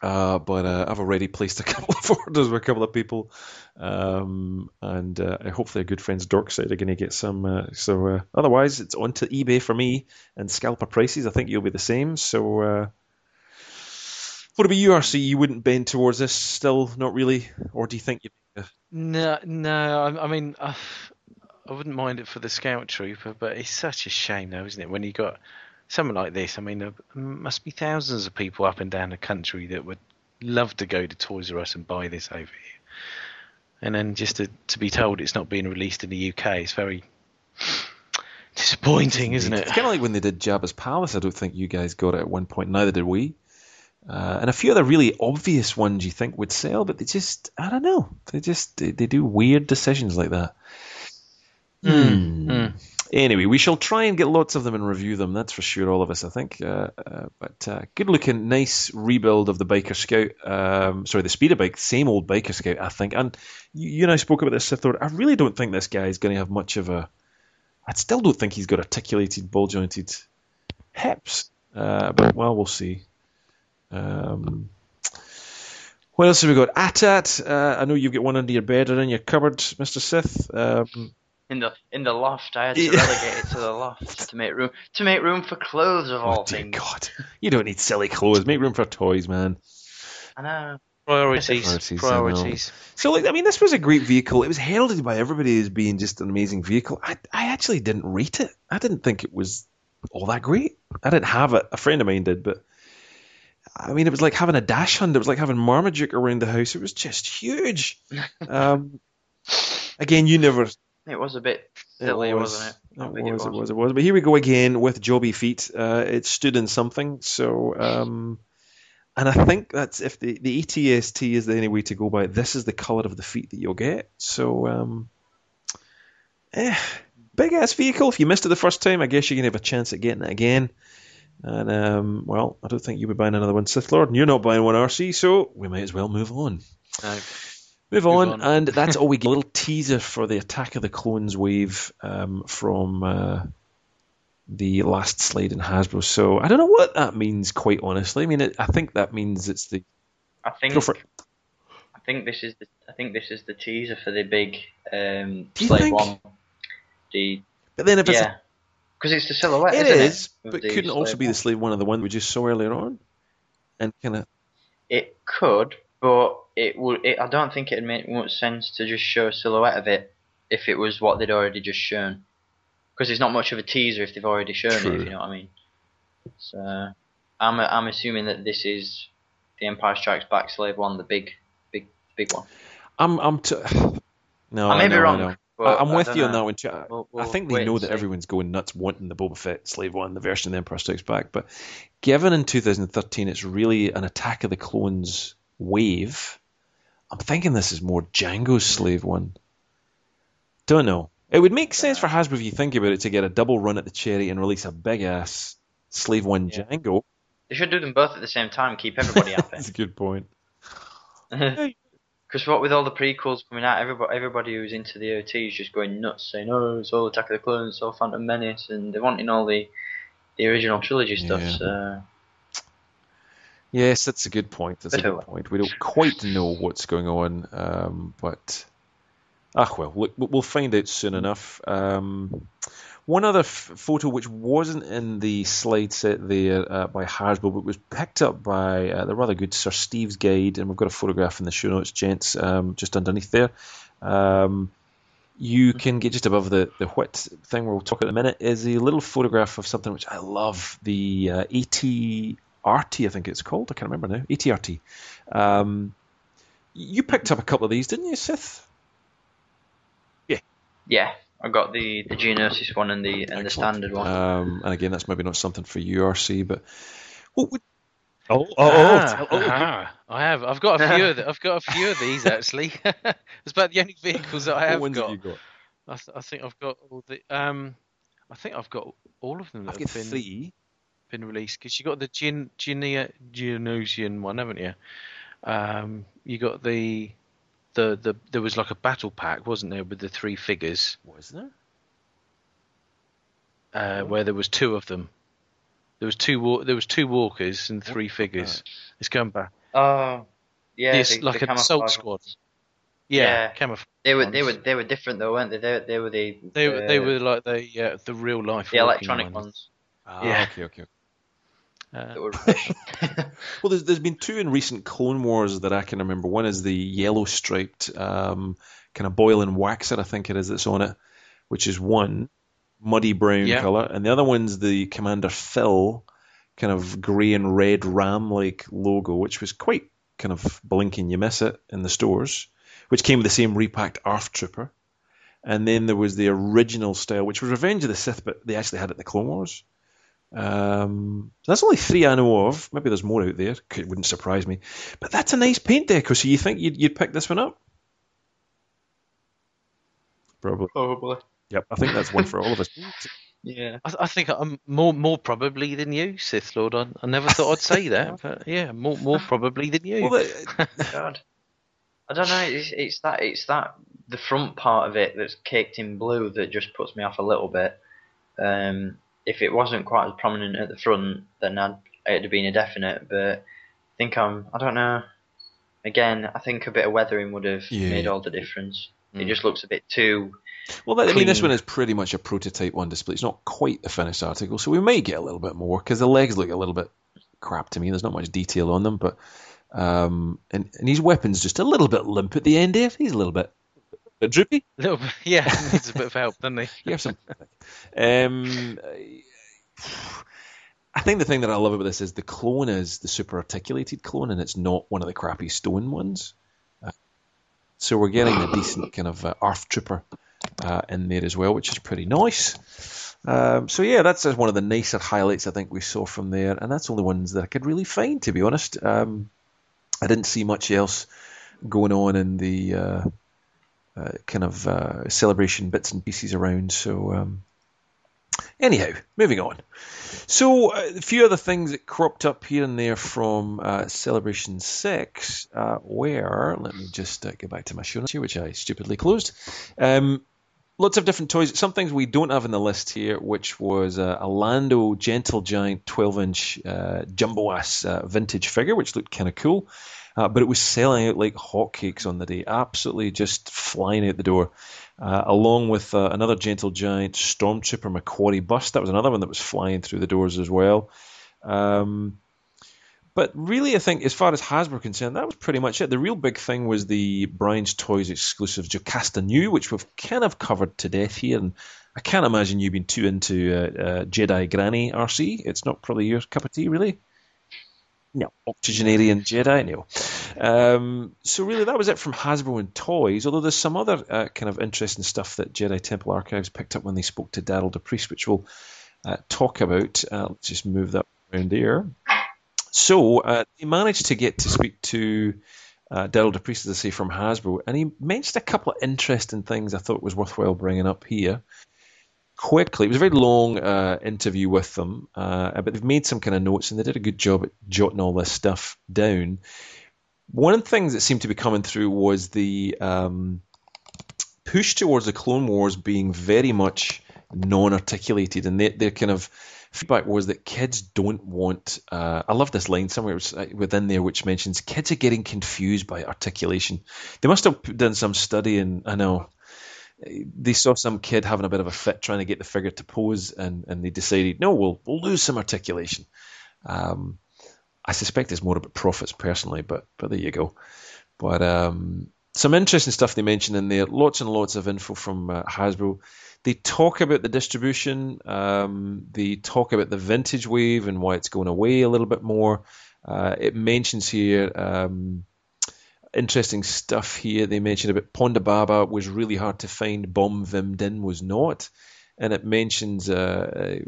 Uh, but uh, I've already placed a couple of orders with a couple of people, um, and uh, hopefully our good friends Dorkside are going to get some. Uh, so uh, otherwise, it's on to eBay for me and scalper prices. I think you'll be the same. So uh, what about you, RC? You wouldn't bend towards this still, not really, or do you think you? No, no. I, I mean, uh, I wouldn't mind it for the scout trooper, but it's such a shame, though, isn't it? When you got something like this, I mean, there must be thousands of people up and down the country that would love to go to Toys R Us and buy this over here, and then just to, to be told it's not being released in the UK, it's very disappointing, isn't it? It's kind of like when they did Jabba's Palace. I don't think you guys got it at one point. Neither did we. Uh, and a few other really obvious ones you think would sell, but they just, I don't know. They just, they, they do weird decisions like that. Hmm. Mm. Anyway, we shall try and get lots of them and review them. That's for sure, all of us, I think. Uh, uh, but uh, good looking, nice rebuild of the Biker Scout. Um, sorry, the Speeder Bike, same old Biker Scout, I think. And you, you and I spoke about this, Sith Lord. I really don't think this guy is going to have much of a. I still don't think he's got articulated, ball jointed hips. Uh, but, well, we'll see. Um, what else have we got? AT-AT. Uh, I know you've got one under your bed or in your cupboard, Mr. Sith. Um, In the in the loft, I had to Yeah. relegate it to the loft to make room to make room for clothes of all oh, dear things. God. You don't need silly clothes. Make room for toys, man. I know. Priorities, Priorities, priorities. So, like, I mean, this was a great vehicle. It was heralded by everybody as being just an amazing vehicle. I, I actually didn't rate it. I didn't think it was all that great. I didn't have it. A friend of mine did, but I mean, it was like having a dachshund. It was like having Marmaduke around the house. It was just huge. Um, again, you never. It was a bit silly, it was, wasn't it? It How was, it was, it was. But here we go again with Joby feet. Uh, it stood in something. So, um, and I think that's if the, the ATST is the only way to go by it, this is the colour of the feet that you'll get. So, um, eh, big ass vehicle. If you missed it the first time, I guess you're going to have a chance at getting it again. And, um, well, I don't think you'll be buying another one, Sith Lord, and you're not buying one, RC, so we might as well move on. No. Move on, on. and that's all we get. A little teaser for the Attack of the Clones wave um, from uh, the last slide in Hasbro. So I don't know what that means, quite honestly. I mean, it, I think that means it's the. I think Go for it. I think this is the I think this is the teaser for the big um, think? One. The But then if it's yeah, because it's the silhouette. it is, it, but couldn't also be the slave one of the one we just saw earlier on, and kind of. It could, but it would. It, I don't think it'd make much sense to just show a silhouette of it if it was what they'd already just shown. Because it's not much of a teaser if they've already shown it. If you know what I mean. So I'm I'm assuming that this is the Empire Strikes Back Slave One, the big, big, big one. I'm. I'm. T- no, I may I be know, wrong, I I- I'm with you on that one. too. I- We'll- we'll think they know that see. everyone's going nuts wanting the Boba Fett Slave One, the version of the Emperor Strikes Back. But given in 2013 it's really an Attack of the Clones wave, I'm thinking this is more Django's Slave One. Don't know. It would make sense for Hasbro if you think about it to get a double run at the cherry and release a big ass Slave One Yeah. Django. They should do them both at the same time. Keep everybody happy. That's a good point. Because what with all the prequels coming out, everybody everybody who's into the OT is just going nuts, saying, "Oh, it's all Attack of the Clones, it's all Phantom Menace," and they're wanting all the the original trilogy stuff. Yeah. So Yes, that's a good point. That's a good point. We don't quite know what's going on, um, but ah well, we'll we'll find out soon enough. Um, one other f- photo which wasn't in the slide set there uh, by Hasbro, but was picked up by uh, the rather good Sir Steve's Guide, and we've got a photograph in the show notes, gents, um, just underneath there. Um, you can get just above the, the wit thing we'll talk about in a minute is a little photograph of something which I love the uh, AT ATRT, I think it's called. I can't remember now. ATRT. Um, you picked up a couple of these, didn't you, Sith? Yeah. Yeah, I got the the Geonosis one and the and the standard one. Um, and again, that's maybe not something for you, RC, but what would? Oh, oh, Ah, oh, oh, ah, I have. I've got a few. Of the, I've got a few of these actually. it's about the only vehicles that I what have ones got. have you got? I, th- I think I've got all the. Um, I think I've got all of them that I've got have been three. been released because you got the Gen Genia Geonosian one, haven't you? Um, you got the the the there was like a battle pack, wasn't there, with the three figures, Wasn't uh, where there was two of them. There was two there was two walkers and three figures. It's going back. oh, yeah, it's the, like the an assault squad. Yeah, Yeah. camouflage. They were they were they were different though, weren't they? They they were the They were they were like the uh, the real life the electronic ones. ones Ah, Yeah. okay, okay. Uh, that were rubbish. Well, there's, there's been two in recent Clone Wars that I can remember. One is the yellow striped um, kind of boil and waxer, I think it is, that's on it, which is one muddy brown Yeah. color, and the other one's the Commander Phil kind of grey and red ram like logo, which was quite kind of blinking. You miss it in the stores, which came with the same repacked ARF Trooper. And then there was the original style, which was Revenge of the Sith, but they actually had it in the Clone Wars. Um, so that's only three I know of. Maybe there's more out there. Could, wouldn't surprise me. But that's a nice paint deco. So you think you'd, you'd pick this one up? Probably. Probably. Yep. I think that's one for all of us. Yeah. I, I think I'm more more probably than you, Sith Lord. I, I never thought I'd say that, but yeah, more more probably than you. Well, the, God. I don't know. It's, it's that it's that the front part of it that's caked in blue that just puts me off a little bit. Um, if it wasn't quite as prominent at the front, then I'd, it'd have been a definite. But I think I'm. I don't know. Again, I think a bit of weathering would have Yeah. made all the difference. It Mm. just looks a bit too. well, I mean, this one is pretty much a prototype on display. It's not quite the finished article, so we may get a little bit more because the legs look a little bit crap to me. There's not much detail on them, but um, and, and his weapon's just a little bit limp at the end there. He's a little bit, bit droopy. A little bit, yeah, needs a bit of help, doesn't he? You have some. um, I think the thing that I love about this is the clone is the super articulated clone, and it's not one of the crappy stone ones. Uh, so we're getting a decent kind of uh, ARF Trooper uh, in there as well, which is pretty nice. Um, so yeah, that's uh, one of the nicer highlights I think we saw from there, and that's only ones that I could really find, to be honest. Um, I didn't see much else going on in the uh, kind of uh, celebration bits and pieces around. So um, anyhow, moving on. So uh, a few other things that cropped up here and there from uh, Celebration Six uh, were let me just uh, get back to my show notes here, which I stupidly closed. Um, lots of different toys. Some things we don't have in the list here, which was uh, a Lando Gentle Giant 12-inch uh, jumbo ass uh, vintage figure, which looked kind of cool. Uh, but it was selling out like hotcakes on the day, absolutely just flying out the door. Uh, along with uh, another Gentle Giant Stormtrooper Macquarie bust. That was another one that was flying through the doors as well. Um, but really, I think as far as Hasbro concerned, that was pretty much it. The real big thing was the Brian's Toys exclusive Jocasta Nu, which we've kind of covered to death here. And I can't imagine you being too into uh, uh, Jedi Granny RC. It's not probably your cup of tea, really. No, octogenarian Jedi, no. Um, so really, that was it from Hasbro and Toys. Although there's some other uh, kind of interesting stuff that Jedi Temple Archives picked up when they spoke to Derryl DePriest, which we'll uh, talk about. Uh, let's just move that around there. So uh, they managed to get to speak to uh, Derryl DePriest, as I say, from Hasbro, and he mentioned a couple of interesting things I thought was worthwhile bringing up here. Quickly, it was a very long uh, interview with them, uh, but they've made some kind of notes and they did a good job at jotting all this stuff down. One of the things that seemed to be coming through was the um, push towards the Clone Wars being very much non-articulated, and they, their kind of feedback was that kids don't want. Uh, I love this line somewhere uh, within there which mentions kids are getting confused by articulation. They must have done some study, and I know they saw some kid having a bit of a fit trying to get the figure to pose, and, and they decided, no, we'll we'll lose some articulation. Um, I suspect it's more about profits personally, but but there you go. But um, some interesting stuff they mentioned in there. Lots and lots of info from uh, Hasbro. They talk about the distribution. Um, they talk about the vintage wave and why it's going away a little bit more. Uh, it mentions here um, interesting stuff here. They mentioned about Ponda Baba was really hard to find. Bom Vimdin was not, and it mentions uh,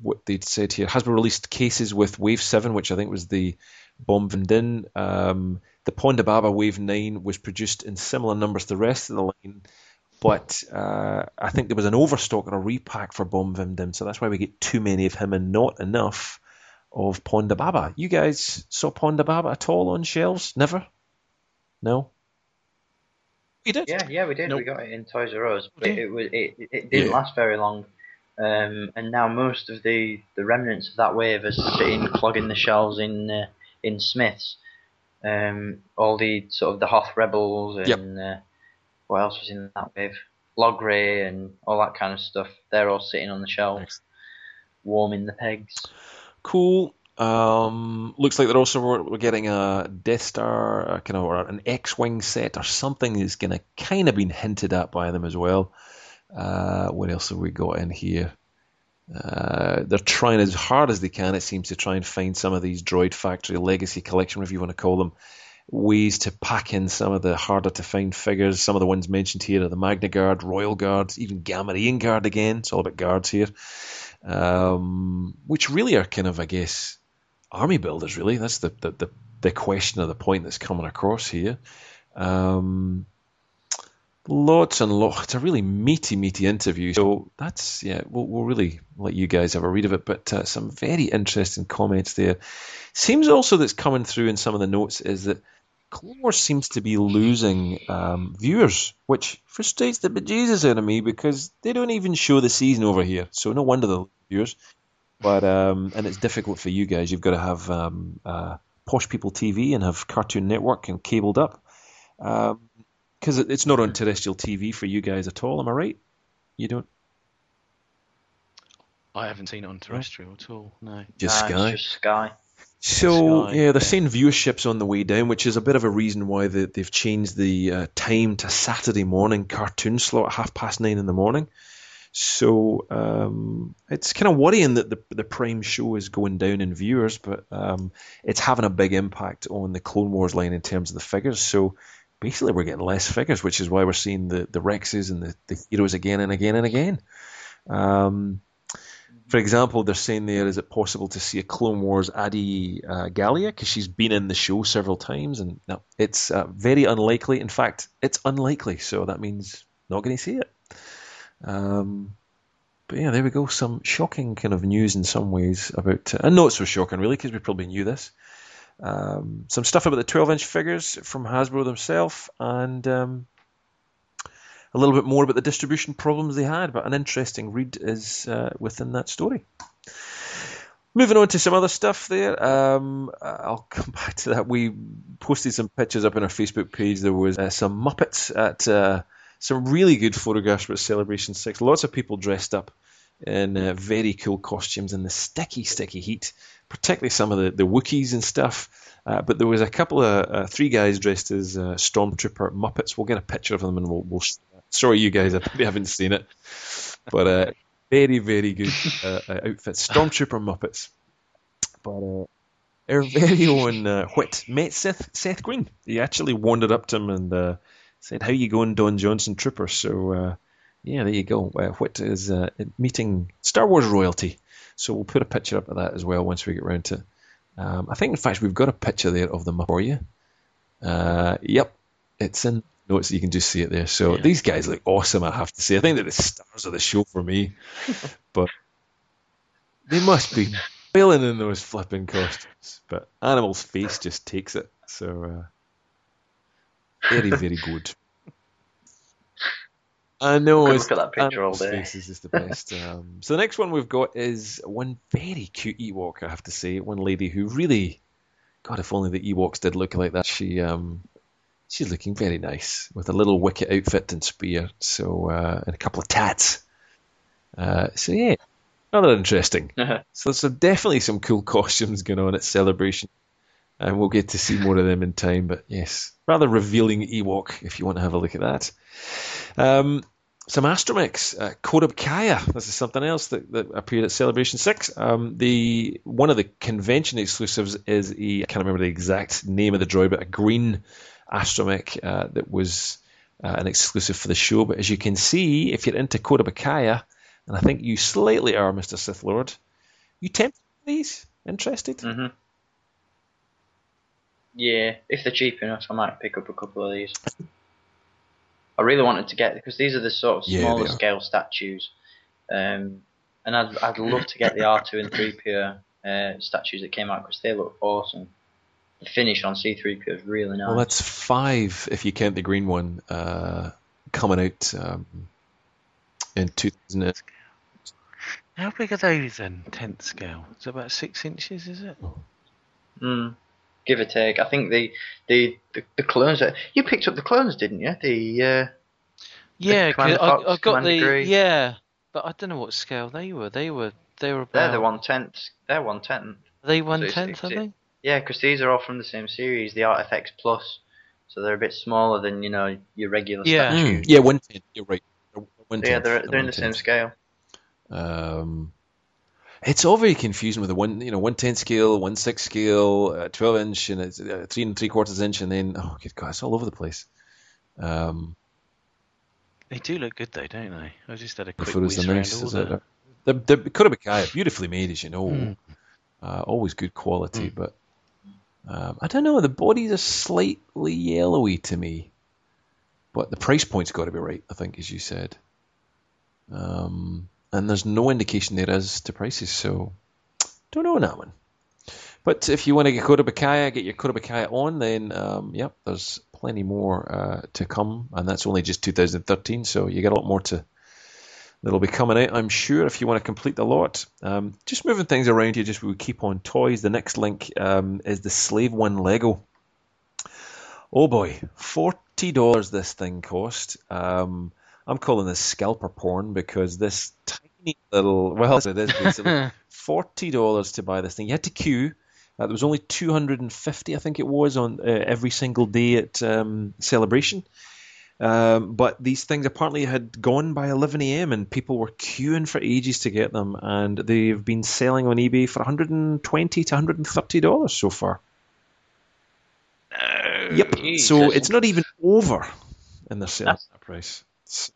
what they'd said here. Hasbro released cases with Wave Seven, which I think was the Bom Vimdin. Um, the Ponda Baba Wave 9 was produced in similar numbers to the rest of the line, but uh, I think there was an overstock or a repack for Bom Vimdin, so that's why we get too many of him and not enough of Ponda Baba. You guys saw Ponda Baba at all on shelves? Never? No? You did? Yeah, yeah, we did. Nope. We got it in Toys R Us, but it was it, it didn't Yeah. last very long. Um, and now most of the, the remnants of that wave are sitting clogging the shelves in uh, in Smiths. Um, all the sort of the Hoth Rebels Yep. and uh, what else was in that wave? Logray and all that kind of stuff. They're all sitting on the shelves, warming the pegs. Cool. Um, looks like they're also we're, getting a Death Star, kind of or an X-wing set or something is going to kind of been hinted at by them as well. Uh, what else have we got in here? Uh, they're trying as hard as they can, it seems, to try and find some of these Droid Factory Legacy Collection, whatever you want to call them, ways to pack in some of the harder to find figures. Some of the ones mentioned here are the Magna Guard, Royal Guard, even Gamorrean Guard again. It's all about guards here, um, which really are kind of, I guess, army builders. Really, that's the the, the, the question or the point that's coming across here. Um, lots and lots. It's a really meaty, meaty interview. So that's yeah. We'll, we'll really let you guys have a read of it. But uh, some very interesting comments there. Seems also that's coming through in some of the notes is that Clone Wars seems to be losing um, viewers, which frustrates the bejesus out of me because they don't even show the season over here. So no wonder the viewers. But um, and it's difficult for you guys. You've got to have um, uh, Posh People TV and have Cartoon Network and cabled up because it it's not on terrestrial TV for you guys at all. Am I right? You don't I haven't seen it on terrestrial at all. No. just Nah, it's Sky. just Sky. So Sky, yeah, they're yeah. saying viewership's on the way down, which is a bit of a reason why they, they've changed the uh, time to Saturday morning cartoon slot at half past nine in the morning. So um, it's kind of worrying that the the Prime show is going down in viewers, but um, it's having a big impact on the Clone Wars line in terms of the figures. So basically, we're getting less figures, which is why we're seeing the the Rexes and the, the heroes again and again and again. Um, for example, they're saying there, is it possible to see a Clone Wars Adi uh, Gallia? Because she's been in the show several times, and no, it's uh, very unlikely. In fact, it's unlikely, so that means not going to see it. Um, but yeah, there we go. Some shocking kind of news in some ways about, uh, and not so shocking really, because we probably knew this. Um, some stuff about the 12-inch figures from Hasbro themselves, and um, a little bit more about the distribution problems they had. But an interesting read is uh, within that story. Moving on to some other stuff there. Um, I'll come back to that. We posted some pictures up on our Facebook page. There was uh, some Muppets at uh, some really good photographs about Celebration 6. Lots of people dressed up in uh, very cool costumes in the sticky, sticky heat, particularly some of the, the Wookiees and stuff. Uh, but there was a couple of uh, three guys dressed as uh, Stormtrooper Muppets. We'll get a picture of them and we'll. we'll sorry, you guys, I probably haven't seen it, but uh, very, very good uh, outfits. Stormtrooper Muppets. But our very own uh, Whit met Seth Seth Green. He actually wandered up to him and said, "How you going, Don Johnson Trooper?" So uh, yeah, there you go. Uh, Whit is uh, meeting Star Wars royalty. So we'll put a picture up of that as well once we get round to it. Um, I think, in fact, we've got a picture there of them for you. Uh, yep, it's in notes. You can just see it there. So Yeah. these guys look awesome. I have to say. I think they're the stars of the show for me. but they must be filling in those flipping costumes. But Animal's face just takes it. So uh, very, very good. I know. Could it's- look at that picture all day. face is the best. um, so the next one we've got is one very cute Ewok. I have to say, one lady who really, God, if only the Ewoks did look like that. She um, she's looking very nice with a little wicket outfit and spear. So uh, and a couple of tats. Uh, so yeah, rather interesting. So there's definitely some cool costumes going on at Celebration. And we'll get to see more of them in time. But yes, rather revealing Ewok if you want to have a look at that. Um, some Astromechs, uh, Code Kaya. This is something else that, that appeared at Celebration Six. Um, the one of the convention exclusives is a I can't remember the exact name of the droid, but a green Astromech uh, that was uh, an exclusive for the show. But as you can see, if you're into of Kaya, and I think you slightly are, Mister Sith Lord, you tempted these? Interested? hmm Yeah, if they're cheap enough, I might pick up a couple of these. I really wanted to get because these are the sort of smaller they are. scale statues, um, and I'd I'd love to get the R two and three PO uh, statues that came out because they look awesome. The finish on C three PO is really nice. Well, that's five if you count the green one uh, coming out um, in 2000. How big are those then? Tenth scale. It's about six inches, is it? Mm, give or take. I think the the the, the clones that you picked up the clones, didn't you? The uh, Yeah, 'cause Commander I, Fox, I got Commander the Grey. yeah, but I don't know what scale they were. They were they were about they're the one tenth. They're one tenth. Are they one it's- tenth, are they? Yeah, because these are all from the same series, the Artifacts Plus. So they're a bit smaller than you know your regular Yeah. statues. yeah, one tenth. You're right. One yeah, they're they're in one the same scale. Um, it's all very confusing with the one, you know, one ten scale, one six scale, uh, twelve inch, and it's uh, three and three quarters inch, and then oh good god, it's all over the place. Um, They do look good though, don't they? I just had a quick before it's whiz the around nice, all is the- The the Kotobukiya, beautifully made, as you know, Mm. uh, always good quality, Mm. but um, I don't know. The bodies are slightly yellowy to me, but the price point's got to be right. I think, as you said. Um, and there's no indication there is to prices, so don't know that one. But if you want to get Kotobukiya, get your Kotobukiya on, then um, yep, there's plenty more uh, to come, and that's only just 2013, so you get a lot more to that'll be coming out, I'm sure, if you want to complete the lot. Um, just moving things around here, just we keep on toys. The next link um, is the Slave One Lego. Oh boy, forty dollars this thing cost. Um, I'm calling this scalper porn because this little well, it is basically forty dollars to buy this thing. You had to queue. Uh, there was only 250, I think it was, on uh, every single day at um, celebration. Um, but these things apparently had gone by 11 a.m. and people were queuing for ages to get them, and they've been selling on eBay for 120 to 130 dollars so far. Yep. So it's not even over in the sale price. It's,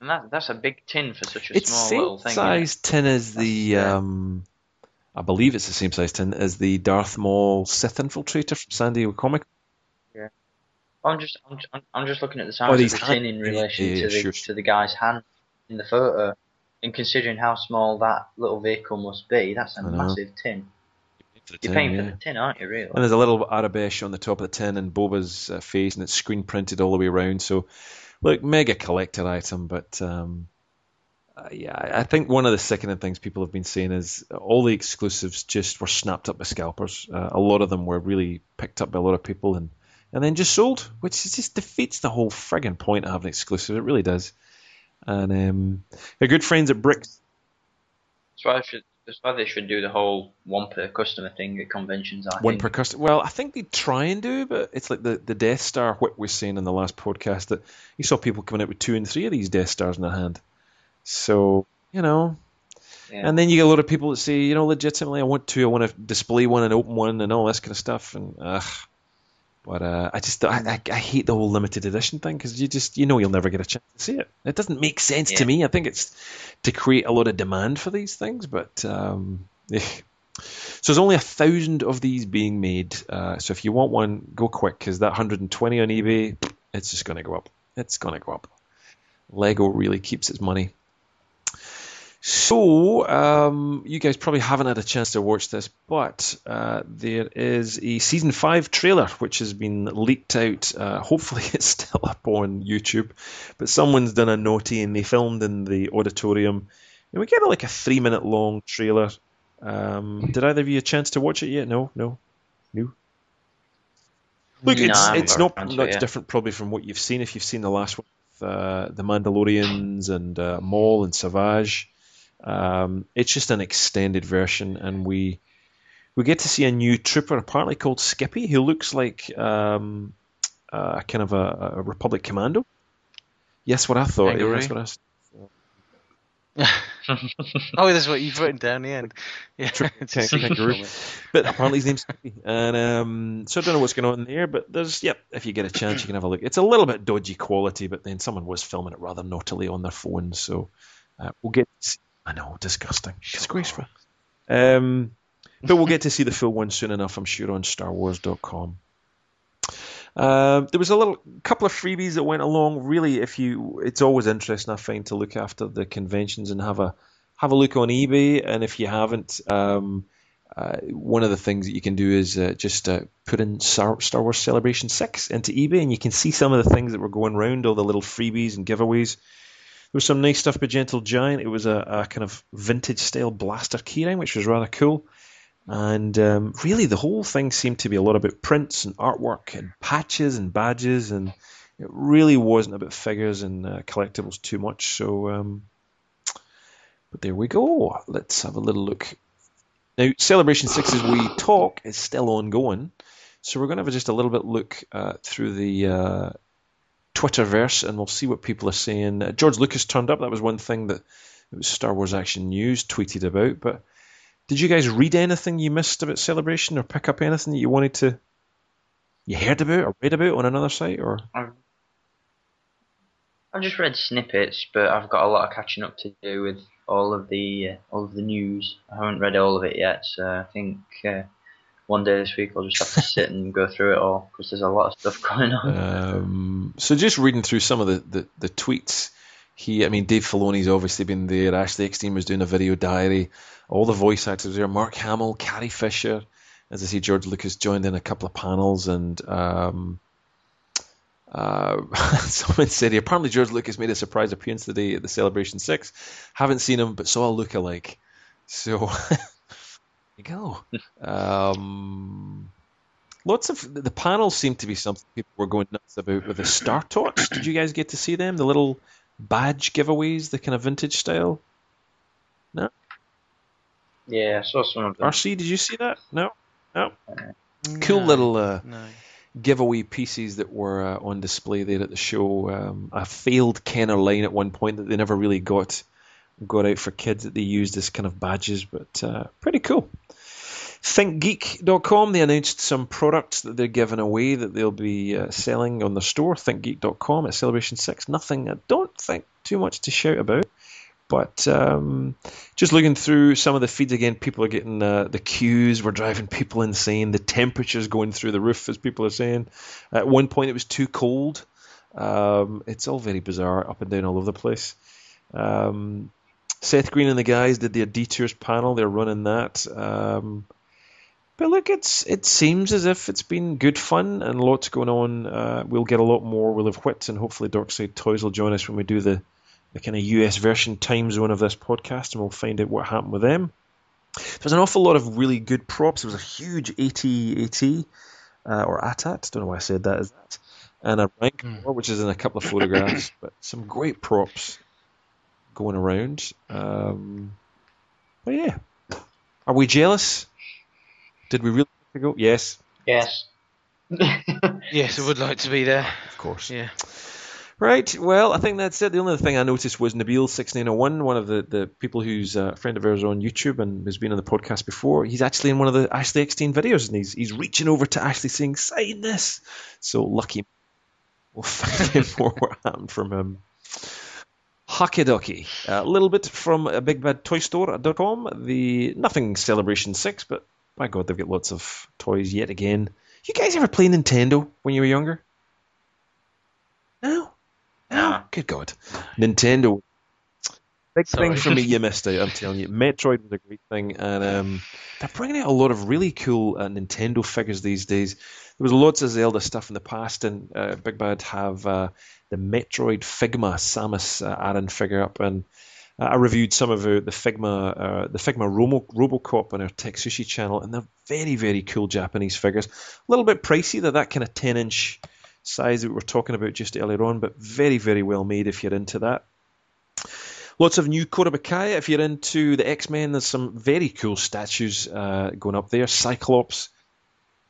And that that's a big tin for such a it's small same little thing. size tin as the um, I believe it's the same size tin as the Darth Maul Sith Infiltrator from San Diego Comic. Yeah, I'm just I'm, I'm- I'm just looking at the Oh, size of the hand- tin in relation yeah, yeah, to the sure. to the guy's hand in the photo, and considering how small that little vehicle must be, that's a massive tin. You're tin, paying yeah. for the tin, aren't you? Really? And there's a little Aurebesh on the top of the tin and Boba's uh, face, and it's screen printed all the way around. So, look, mega collector item, but um, uh, yeah, I think one of the sickening things people have been saying is all the exclusives just were snapped up by scalpers. Uh, a lot of them were really picked up by a lot of people and, and then just sold, which just defeats the whole friggin' point of having exclusive. It really does. And um, our good friends at Bricks why I should. That's why they should do the whole one per customer thing at conventions. I One think. per customer. Well, I think they try and do, but it's like the, the Death Star. What was saying in the last podcast that you saw people coming out with two and three of these Death Stars in their hand. So you know, Yeah. and then you get a lot of people that say, you know, legitimately, I want two. I want to display one and open one and all this kind of stuff. And ugh. But uh, I just I, I, I hate the whole limited edition thing because you just you know you'll never get a chance to see it. It doesn't make sense to me. I think it's to create a lot of demand for these things, but um, eh. so there's only a thousand of these being made. Uh, so if you want one, go quick because that 120 on eBay, it's just going to go up. It's going to go up. Lego really keeps its money. So, um, you guys probably haven't had a chance to watch this, but uh, there is a season five trailer which has been leaked out. Uh, hopefully, it's still up on YouTube, but someone's done a naughty and they filmed in the auditorium, and we get like a three minute long trailer. Um, did either of you a chance to watch it yet? No, no, no. Look, No, it's it's not to it much different probably from what you've seen if you've seen the last one with uh, the Mandalorians and uh, Maul and Savage. Um, it's just an extended version, and we We get to see a new trooper, apparently called Skippy, who looks like um, uh, kind of a, a Republic commando. Yes, what I thought. Kangaroo? That's what I s- oh, that's what you've written down the end. Yeah, it's a Kan- kangaroo. But apparently his name's Skippy. And um, so I don't know what's going on there, but there's, yep, if you get a chance, you can have a look. It's a little bit dodgy quality, but then someone was filming it rather naughtily on their phone, so uh, we'll get to see. I know, disgusting. Disgraceful. Um, but we'll get to see the full one soon enough, I'm sure, on StarWars.com. Um, there was a little couple of freebies that went along. Really, if you, it's always interesting I find to look after the conventions and have a have a look on eBay. And if you haven't, um, uh, one of the things that you can do is uh, just uh, put in Star, Star Wars Celebration Six into eBay, and you can see some of the things that were going around, all the little freebies and giveaways. Was some nice stuff by Gentle Giant. It was a, a kind of vintage style blaster keyring, which was rather cool. And um, really, the whole thing seemed to be a lot about prints and artwork and patches and badges, and it really wasn't about figures and uh, collectibles too much. So, um, but there we go. Let's have a little look. Now, Celebration Six, as we talk, is still ongoing, so we're going to have just a little bit look uh, through the uh, Twitterverse, and we'll see what people are saying. Uh, George Lucas turned up. That was one thing that it was Star Wars Action News tweeted about, but. Did you guys read anything you missed about Celebration or pick up anything that you wanted to you heard about or read about on another site or I've, just read snippets, but I've got a lot of catching up to do with all of the uh, all of the news. I haven't read all of it yet, so I think uh, one day this week I'll just have to sit and go through it all because there's a lot of stuff going on. um, so just reading through some of the, the, the tweets he I mean Dave Filoni's obviously been there Ashley Eckstein was doing a video diary all the voice actors there Mark Hamill Carrie Fisher as I see George Lucas joined in a couple of panels and um, uh, someone said he apparently George Lucas made a surprise appearance today at the Celebration Six. Haven't seen him, but saw a look-alike. So you go. Um, lots of the panels seem to be something people were going nuts about with the Star Torch. Did you guys get to see them? The little badge giveaways, the kind of vintage style. No. Yeah, I saw some of them. RC, did you see that? No, no. Cool little. Uh, No. giveaway pieces that were uh, on display there at the show. Um, a failed Kenner line at one point that they never really got got out for kids that they used as kind of badges, but uh, pretty cool. ThinkGeek.com they announced some products that they're giving away that they'll be uh, selling on the store. ThinkGeek.com at Celebration Six. Nothing I don't think too much to shout about. But um, just looking through some of the feeds again, people are getting uh, the queues were driving people insane. The temperatures going through the roof, as people are saying. At one point, it was too cold. Um, it's all very bizarre, up and down all over the place. Um, Seth Green and the guys did their detours panel. They're running that. Um, but look, it's it seems as if it's been good fun and lots going on. Uh, we'll get a lot more. We'll have Whit and hopefully Dorkside Toys will join us when we do the the kind of US version time zone of this podcast, and we'll find out what happened with them. There's an awful lot of really good props. There was a huge AT-AT, uh, or ATAT, don't know why I said that, is that, and a rank, Hmm. which is in a couple of photographs, but some great props going around. Um, but yeah, are we jealous? Did we really have to go? Yes, Yes. Yes, I would like to be there. of course. Yeah. Right. Well, I think that's it. The only other thing I noticed was Nabil6901, one of the, the people who's a friend of ours on YouTube and has been on the podcast before. He's actually in one of the Ashley Eckstein videos and he's, he's reaching over to Ashley saying, sign this. So lucky. We'll find out more what happened from him. Hockey A little bit from a bigbadtoystore.com. The nothing Celebration 6, but by God, they've got lots of toys yet again. You guys ever play Nintendo when you were younger? No? No? Good God. Nintendo. Big Sorry. thing for me you missed out, I'm telling you. Metroid was a great thing, and um, they're bringing out a lot of really cool uh, Nintendo figures these days. There was lots of Zelda stuff in the past, and uh, Big Bad have uh, the Metroid Figma Samus uh, Aran figure up, and uh, I reviewed some of uh, the Figma, uh, the Figma Romo, RoboCop on our Tech Sushi channel, and they're very, very cool Japanese figures. A little bit pricey, they're that kind of 10 inch size that we were talking about just earlier on, but very, very well made if you're into that. Lots of new Kotobukiya. If you're into the X Men, there's some very cool statues uh, going up there. Cyclops.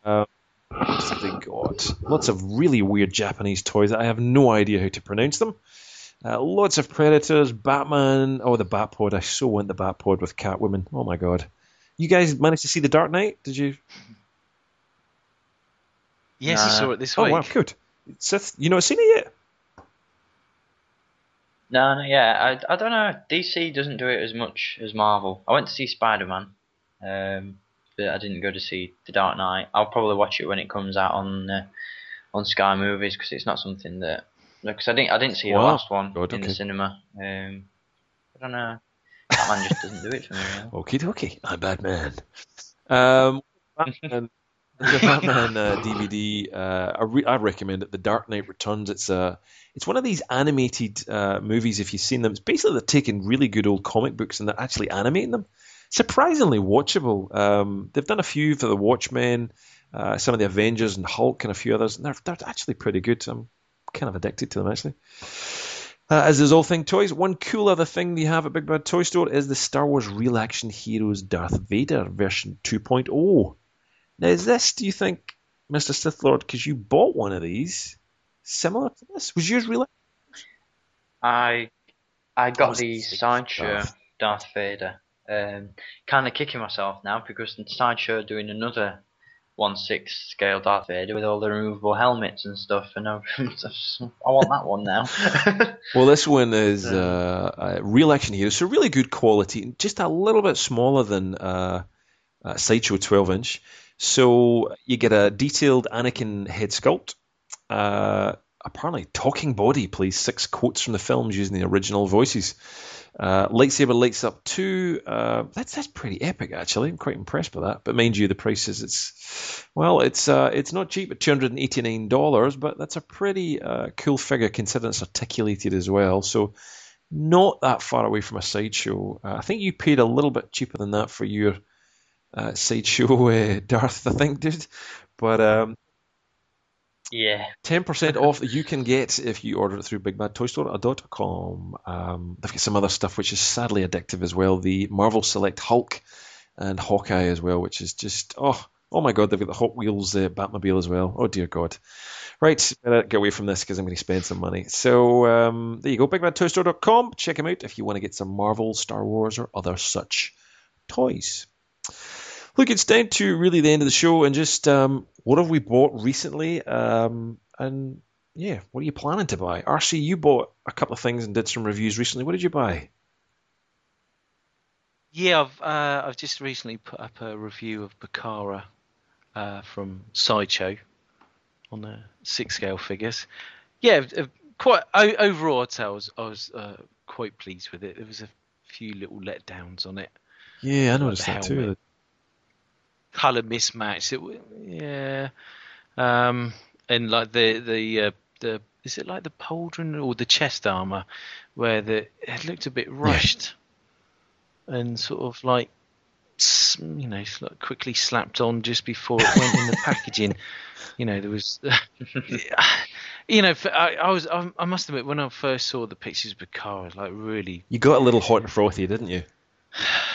Uh, what have they got? Lots of really weird Japanese toys. I have no idea how to pronounce them. Uh, lots of Predators, Batman. Oh, the Batpod. I so want the Batpod with Catwoman. Oh my god. You guys managed to see The Dark Knight? Did you? Yes, I saw it this week. Oh wow, good. Seth, you not seen it yet? No, no, yeah, I, I don't know. DC doesn't do it as much as Marvel. I went to see Spider Man, um, but I didn't go to see The Dark Knight. I'll probably watch it when it comes out on uh, on Sky Movies because it's not something that because I didn't I didn't see the last one in okay. the cinema. Um, I don't know. that Batman just doesn't do it for me. Really. Okie dokie. I'm Batman. Um, Batman, the Batman uh, DVD. Uh, I, re- I recommend it. The Dark Knight Returns. It's uh, it's one of these animated uh, movies. If you've seen them, it's basically they're taking really good old comic books and they're actually animating them. Surprisingly watchable. Um, they've done a few for the Watchmen, uh, some of the Avengers and Hulk and a few others, and they're they're actually pretty good. I'm kind of addicted to them actually. Uh, as is all thing toys, one cool other thing they have at Big Bad Toy Store is the Star Wars Real Action Heroes Darth Vader version 2.0. Now, is this, do you think, Mr. Sith Lord, because you bought one of these, similar to this? Was yours real? I I got the sick sideshow stuff. Darth Vader. Um, kind of kicking myself now because the sideshow are doing another one six scale Darth Vader with all the removable helmets and stuff, and I, I want that one now. Well, this one is uh, uh, Real Action Heroes, so really good quality, just a little bit smaller than uh, uh, Sideshow 12 inch. So you get a detailed Anakin head sculpt. Uh, apparently, talking body plays six quotes from the films using the original voices. Uh, lightsaber lights up too. Uh, that's that's pretty epic, actually. I'm quite impressed by that. But mind you, the price is it's well, it's uh, it's not cheap at two hundred and eighty nine dollars, but that's a pretty uh, cool figure considering it's articulated as well. So not that far away from a sideshow. Uh, I think you paid a little bit cheaper than that for your uh, sideshow Darth, I think, dude. But um, yeah, 10% off you can get if you order it through bigbadtoystore.com. Um, they've got some other stuff which is sadly addictive as well. The Marvel Select Hulk and Hawkeye as well, which is just, oh, oh my god, they've got the Hot Wheels uh, Batmobile as well. Oh dear god. Right, better get away from this because I'm going to spend some money. So um, there you go, bigbadtoystore.com. Check them out if you want to get some Marvel, Star Wars, or other such toys. Look, it's down to really the end of the show, and just um, what have we bought recently? Um, and yeah, what are you planning to buy? RC, you bought a couple of things and did some reviews recently. What did you buy? Yeah, I've uh, I've just recently put up a review of Bacara uh, from Sideshow on the six scale figures. Yeah, quite overall, I'd say I was I was uh, quite pleased with it. There was a few little letdowns on it. Yeah, I noticed that too. Color mismatch. It yeah, um, and like the the uh, the is it like the pauldron or the chest armor where the it looked a bit rushed and sort of like you know like quickly slapped on just before it went in the packaging. You know there was. You know, I, I was. I, I must admit, when I first saw the pictures of Bakar, I like really You got a little hot and frothy, didn't you?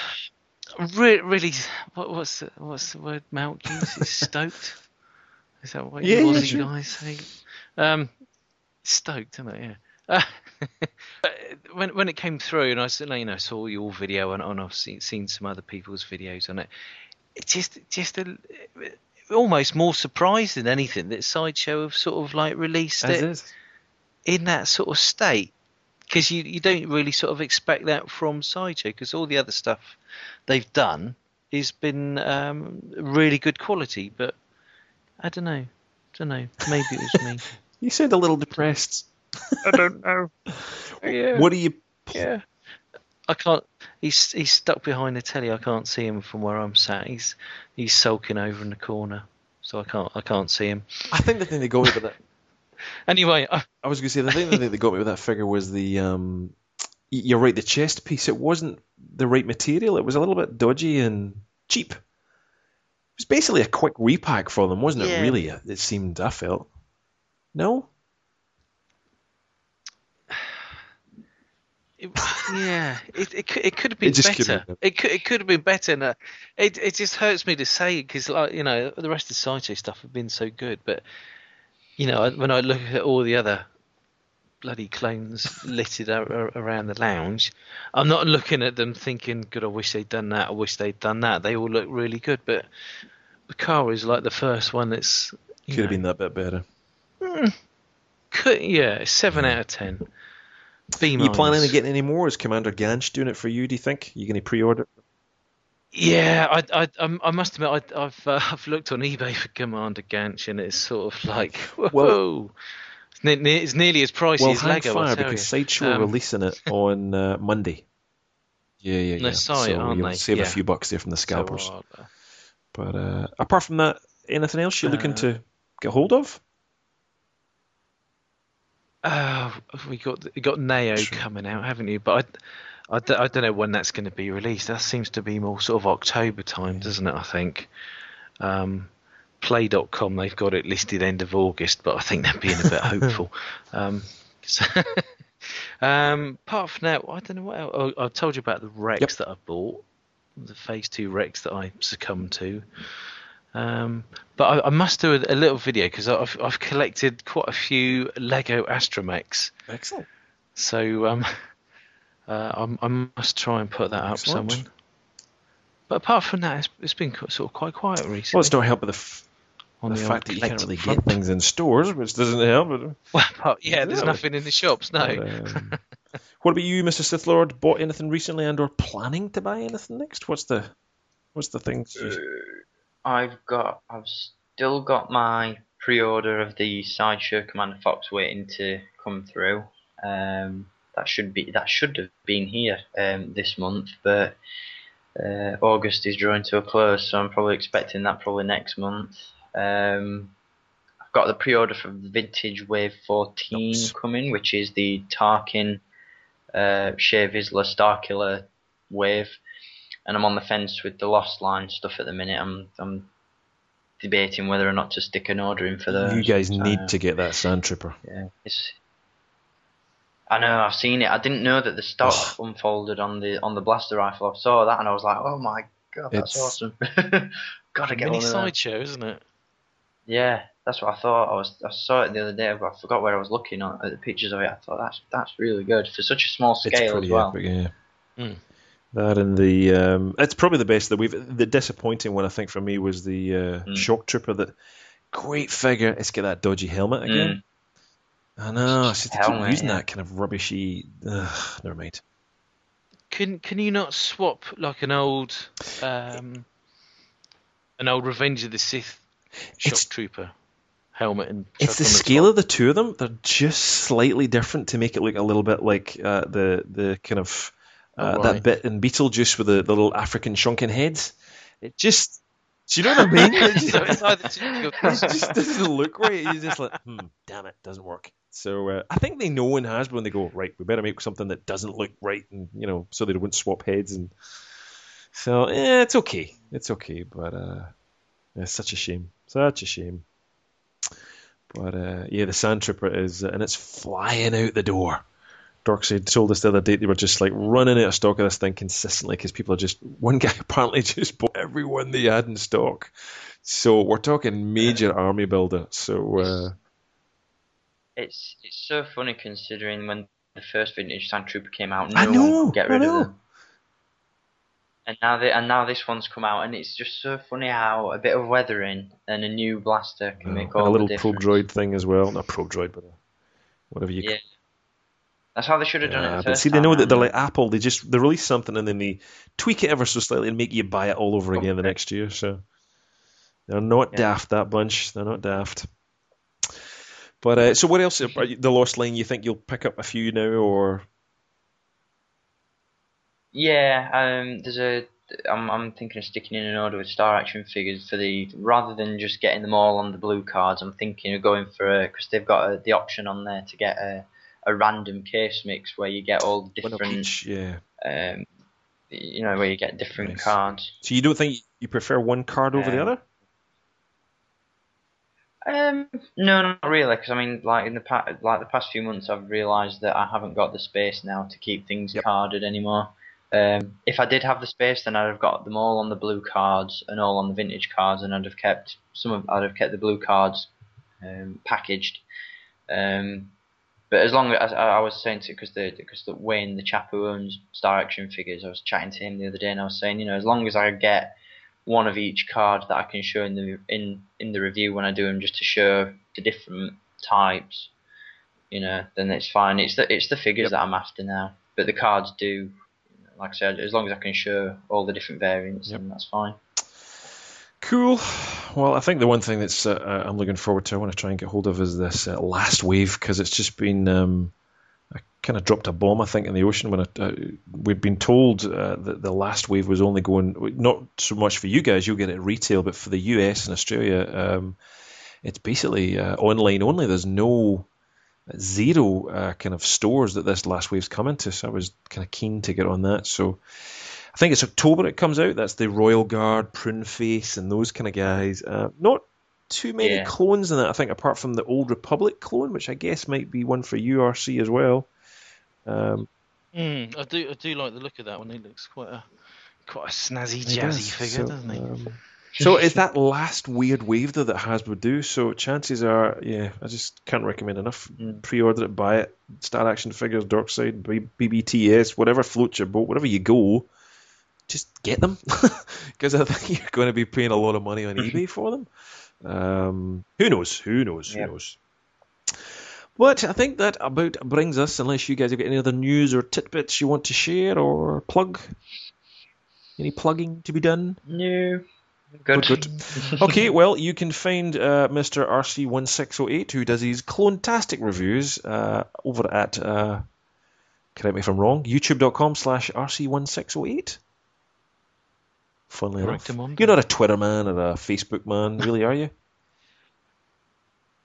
Re- really, what, what's the, what's the word Mount uses? Stoked? Is that what Yeah, you yeah, Aussie guys say? Um, stoked, isn't it? Yeah. Uh, when when it came through, and I you know saw your video and, and I've seen seen some other people's videos on it. It just just a, almost more surprised than anything that Sideshow have sort of like released As it is. in that sort of state because you you don't really sort of expect that from Sideshow because all the other stuff they've done has been um, really good quality, but I don't know, don't know. Maybe it was me. You sound a little depressed. I don't know. Yeah, What are you? yeah. I can't. He's he's stuck behind the telly. I can't see him from where I'm sat. He's he's sulking over in the corner, so I can't I can't see him. I think the thing they got me with that. Anyway, I, I was going to say the thing that they got me with that figure was the. Um, y- you're right, the chest piece. It wasn't the right material. It was a little bit dodgy and cheap. It was basically a quick repack for them, wasn't it? Really, it seemed. I felt. No. It, yeah, it, it could it could have been It could better. It could it could have been better. And, uh, it it just hurts me to say because like you know the rest of the sideshow stuff have been so good, but you know when I look at all the other bloody clones littered ar- ar- around the lounge, I'm not looking at them thinking, "Good, I wish they'd done that. I wish they'd done that." They all look really good, but the car is like the first one that's Could have been that bit better. could, yeah, seven out of ten. B Are you planning on getting any more? Is Commander Ganch doing it for you? Do you think you're going to pre-order? Yeah, I, I, I must admit, I, I've, uh, I've looked on eBay for Commander Ganch, and it's sort of like, whoa, Well- it's, ne- ne- it's nearly as pricey Well, as hang Lego. I fire because you. Sideshow are Um, releasing it on uh, Monday. Yeah, yeah, yeah. They're site, so aren't you'll they? save a few bucks there from the scalpers. I'll, uh, But uh, apart from that, anything else you're looking Uh, to get hold of? Uh, we got you got Neo Sure. coming out, haven't you? But I, I, d- I don't know when that's going to be released. That seems to be more sort of October time, doesn't it? I think. Um, Play.com they've got it listed end of August, but I think they're being a bit hopeful. Um, so- um, apart from that, I don't know what else. Oh, I told you about the Rex Yep. that I bought, the Phase Two Rex that I succumbed to. Um, but I, I must do a, a little video because I've I've collected quite a few Lego Astromechs. Excellent. So um, uh, I'm, I must try and put that up Excellent. somewhere. But apart from that, it's, it's been sort of quite quiet recently. Well, it's not help with the, f- the old fact that you can't really get things in stores, which doesn't help. But, Well, apart- yeah, there's Really? nothing in the shops. No. um, what about you, Mr. Sith Lord? Bought anything recently and or planning to buy anything next? What's the what's the things? you- I've got, I've still got my pre-order of the sideshow Commander Fox waiting to come through. Um, that should be, that should have been here um, this month, but uh, August is drawing to a close, so I'm probably expecting that probably next month. Um, I've got the pre-order for the Vintage Wave 14 Nice. coming, which is the Tarkin, uh, Shea Vizsla Starkiller wave and I'm on the fence with the Lost Line stuff at the minute. I'm I'm debating whether or not to stick an order in for those. you guys So, need to get that Sand Trooper. Yeah, it's. I know I've seen it. I didn't know that the stock unfolded on the on the blaster rifle. I saw that and I was like, oh my god, that's It's- awesome. Gotta get Mini one of those. sideshow, isn't it? Yeah, that's what I thought. I was I saw it the other day, but I forgot where I was looking on, at the pictures of it. I thought that's that's really good for such a small scale pretty as well. epic, yeah. Mm. That and the um, it's probably the best that we've. The disappointing one I think for me was the uh, Mm. Shock Trooper. That great figure. It's got that dodgy helmet again. I know. It's just to keep Helmet, using yeah. that kind of rubbishy. Ugh, never mind. Can can you not swap like an old um, an old Revenge of the Sith shock It's- trooper helmet and It's the scale top? of the two of them. They're just slightly different to make it look a little bit like uh, the the kind of uh, Oh, that bit in Beetlejuice with the, the little African shrunken heads. It just. Do you know what I mean? It just, So it's either it just doesn't look right. You're just like, hmm, damn it, doesn't work. So uh, I think they know in Hasbro and they go, right, we better make something that doesn't look right, and you know, so they won't swap heads. And so eh, it's okay, it's okay, but uh, it's such a shame, such a shame. But uh, yeah, the Sand Trooper is, and it's flying out the door. Dorkside told us the other day they were just like running out of stock of this thing consistently because people are just one guy apparently just bought everyone they had in stock. So we're talking major army builder. So uh, It's it's so funny considering when the first vintage Sand Trooper came out, no I one know, could get I rid know. of them. And now they, and now this one's come out, and it's just so funny how a bit of weathering and a new blaster can and make all a little the probe droid thing as well. Not probe droid, but uh, whatever you. Yeah. That's how they should have done it Yeah, the but see, they know that they're like Apple. They just they release something and then they tweak it ever so slightly and make you buy it all over again the next year. So they're not Yeah. daft. That bunch. They're not daft. But uh, so what else? Are the Lost Lane. You think you'll pick up a few now, or Yeah, um, there's a. I'm I'm thinking of sticking in an order with Star Action figures for the rather than just getting them all on the blue cards. I'm thinking of going for a because they've got a, the option on there to get a a random case mix where you get all different, each? Yeah. um, you know, where you get different Nice. cards. So you don't think you prefer one card over the Um, other? Um, no, not really, because I mean, like in the pa- like the past few months, I've realised that I haven't got the space now to keep things Yep. carded anymore. Um, if I did have the space, then I'd have got them all on the blue cards and all on the vintage cards, and I'd have kept some of I'd have kept the blue cards um, packaged. Um, but as long as I, I was saying to because the because the Wayne, the chap who owns Star Action figures, I was chatting to him the other day, and I was saying, you know, as long as I get one of each card that I can show in the in in the review when I do them, just to show the different types, you know, then it's fine. It's the it's the figures that I'm after now, but the cards do, like I said, as long as I can show all the different variants, then that's fine. Cool. Well, I think the one thing that's uh, uh, I'm looking forward to, I want to try and get hold of, is this uh, last wave because it's just been. Um, I kind of dropped a bomb, I think, in the ocean when I, uh, we'd been told uh, that the last wave was only going, not so much for you guys, you'll get it retail, but for the US and Australia, um, it's basically uh, online only. There's no zero uh, kind of stores that this last wave's coming to, so I was kind of keen to get on that. So I think it's October it comes out. That's the Royal Guard, Prune Face, and those kind of guys. Uh, not too many Yeah. clones in that, I think, apart from the Old Republic clone, which I guess might be one for URC as well. Um, Mm, I do I do like the look of that one. He looks quite a quite a snazzy, jazzy does, figure, so, doesn't he? um, so it's that last weird wave though that Hasbro do. So chances are, yeah, I just can't recommend enough. Mm. Pre-order it, buy it. Star Action Figures, Dorkside, B- BBTS, whatever floats your boat, whatever you go, just get them because I think you're going to be paying a lot of money on eBay for them. Um, who knows? Who knows? Who knows? But I think that about brings us, unless you guys have got any other news or tidbits you want to share or plug. Any plugging to be done? No, good. Good. okay, well, you can find uh, Mr. RC1608, who does these clone-tastic reviews, uh, over at, uh, correct me if I'm wrong, youtube.com slash RC1608. Funnily Correct enough. him. You're not a Twitter man or a Facebook man, really, are you?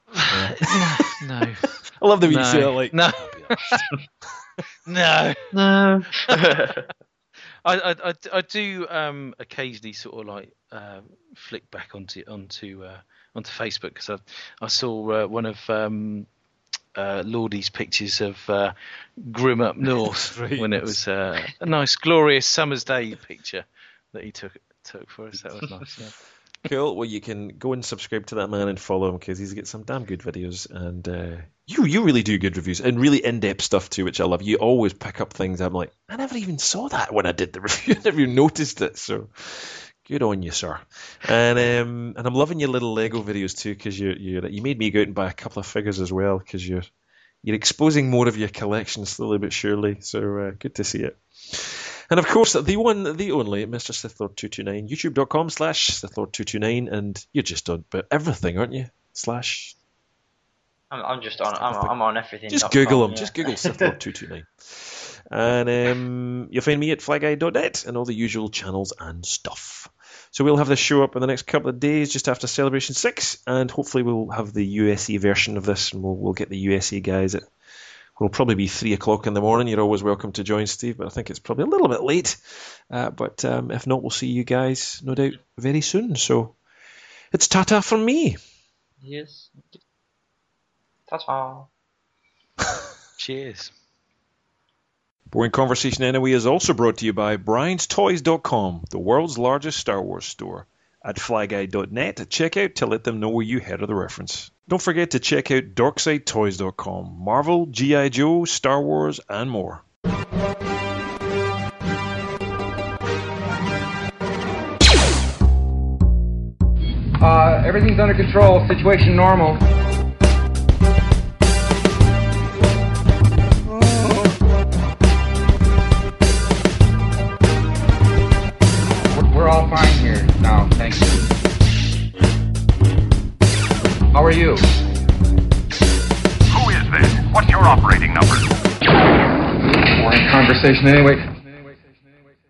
no, I love the way you say it, like, no, no. No. I, I, I, do um, occasionally sort of like uh, flick back onto onto uh, onto Facebook because I I saw uh, one of um, uh, Lordie's pictures of uh, Grim up north when it was uh, a nice glorious summer's day picture that he took took for us. That was nice. Yeah. Cool. Well, you can go and subscribe to that man and follow him because he's got some damn good videos, and uh, you you really do good reviews and really in depth stuff too, which I love. You always pick up things. I'm like, I never even saw that when I did the review. I never even noticed it. So good on you, sir. And um, and I'm loving your little Lego videos too because you you you made me go out and buy a couple of figures as well because you're you're exposing more of your collection slowly but surely. So uh, good to see it. And of course, the one, the only, Mr. Sithlord229, youtube.com slash Sithlord229, and you're just on but everything, aren't you? Slash. I'm, I'm just on. I'm, I'm on everything. Just Google him. yeah. Just Google Sithlord229. And um, you'll find me at flyguy.net and all the usual channels and stuff. So we'll have this show up in the next couple of days, just after Celebration 6, and hopefully we'll have the USA version of this, and we'll, we'll get the USA guys at It'll probably be three o'clock in the morning. You're always welcome to join, Steve, but I think it's probably a little bit late. Uh, but um, if not, we'll see you guys, no doubt, very soon. So it's tata from me. Yes. Ta-ta. Cheers. Boring Conversation Anyway is also brought to you by Brian'sToys.com, the world's largest Star Wars store. At flyguy.net check out to let them know where you heard of the reference. Don't forget to check out DorksideToys.com, Marvel, G.I. Joe, Star Wars, and more. Uh, everything's under control. Situation normal. How are you? Who is this? What's your operating number? We're in conversation anyway.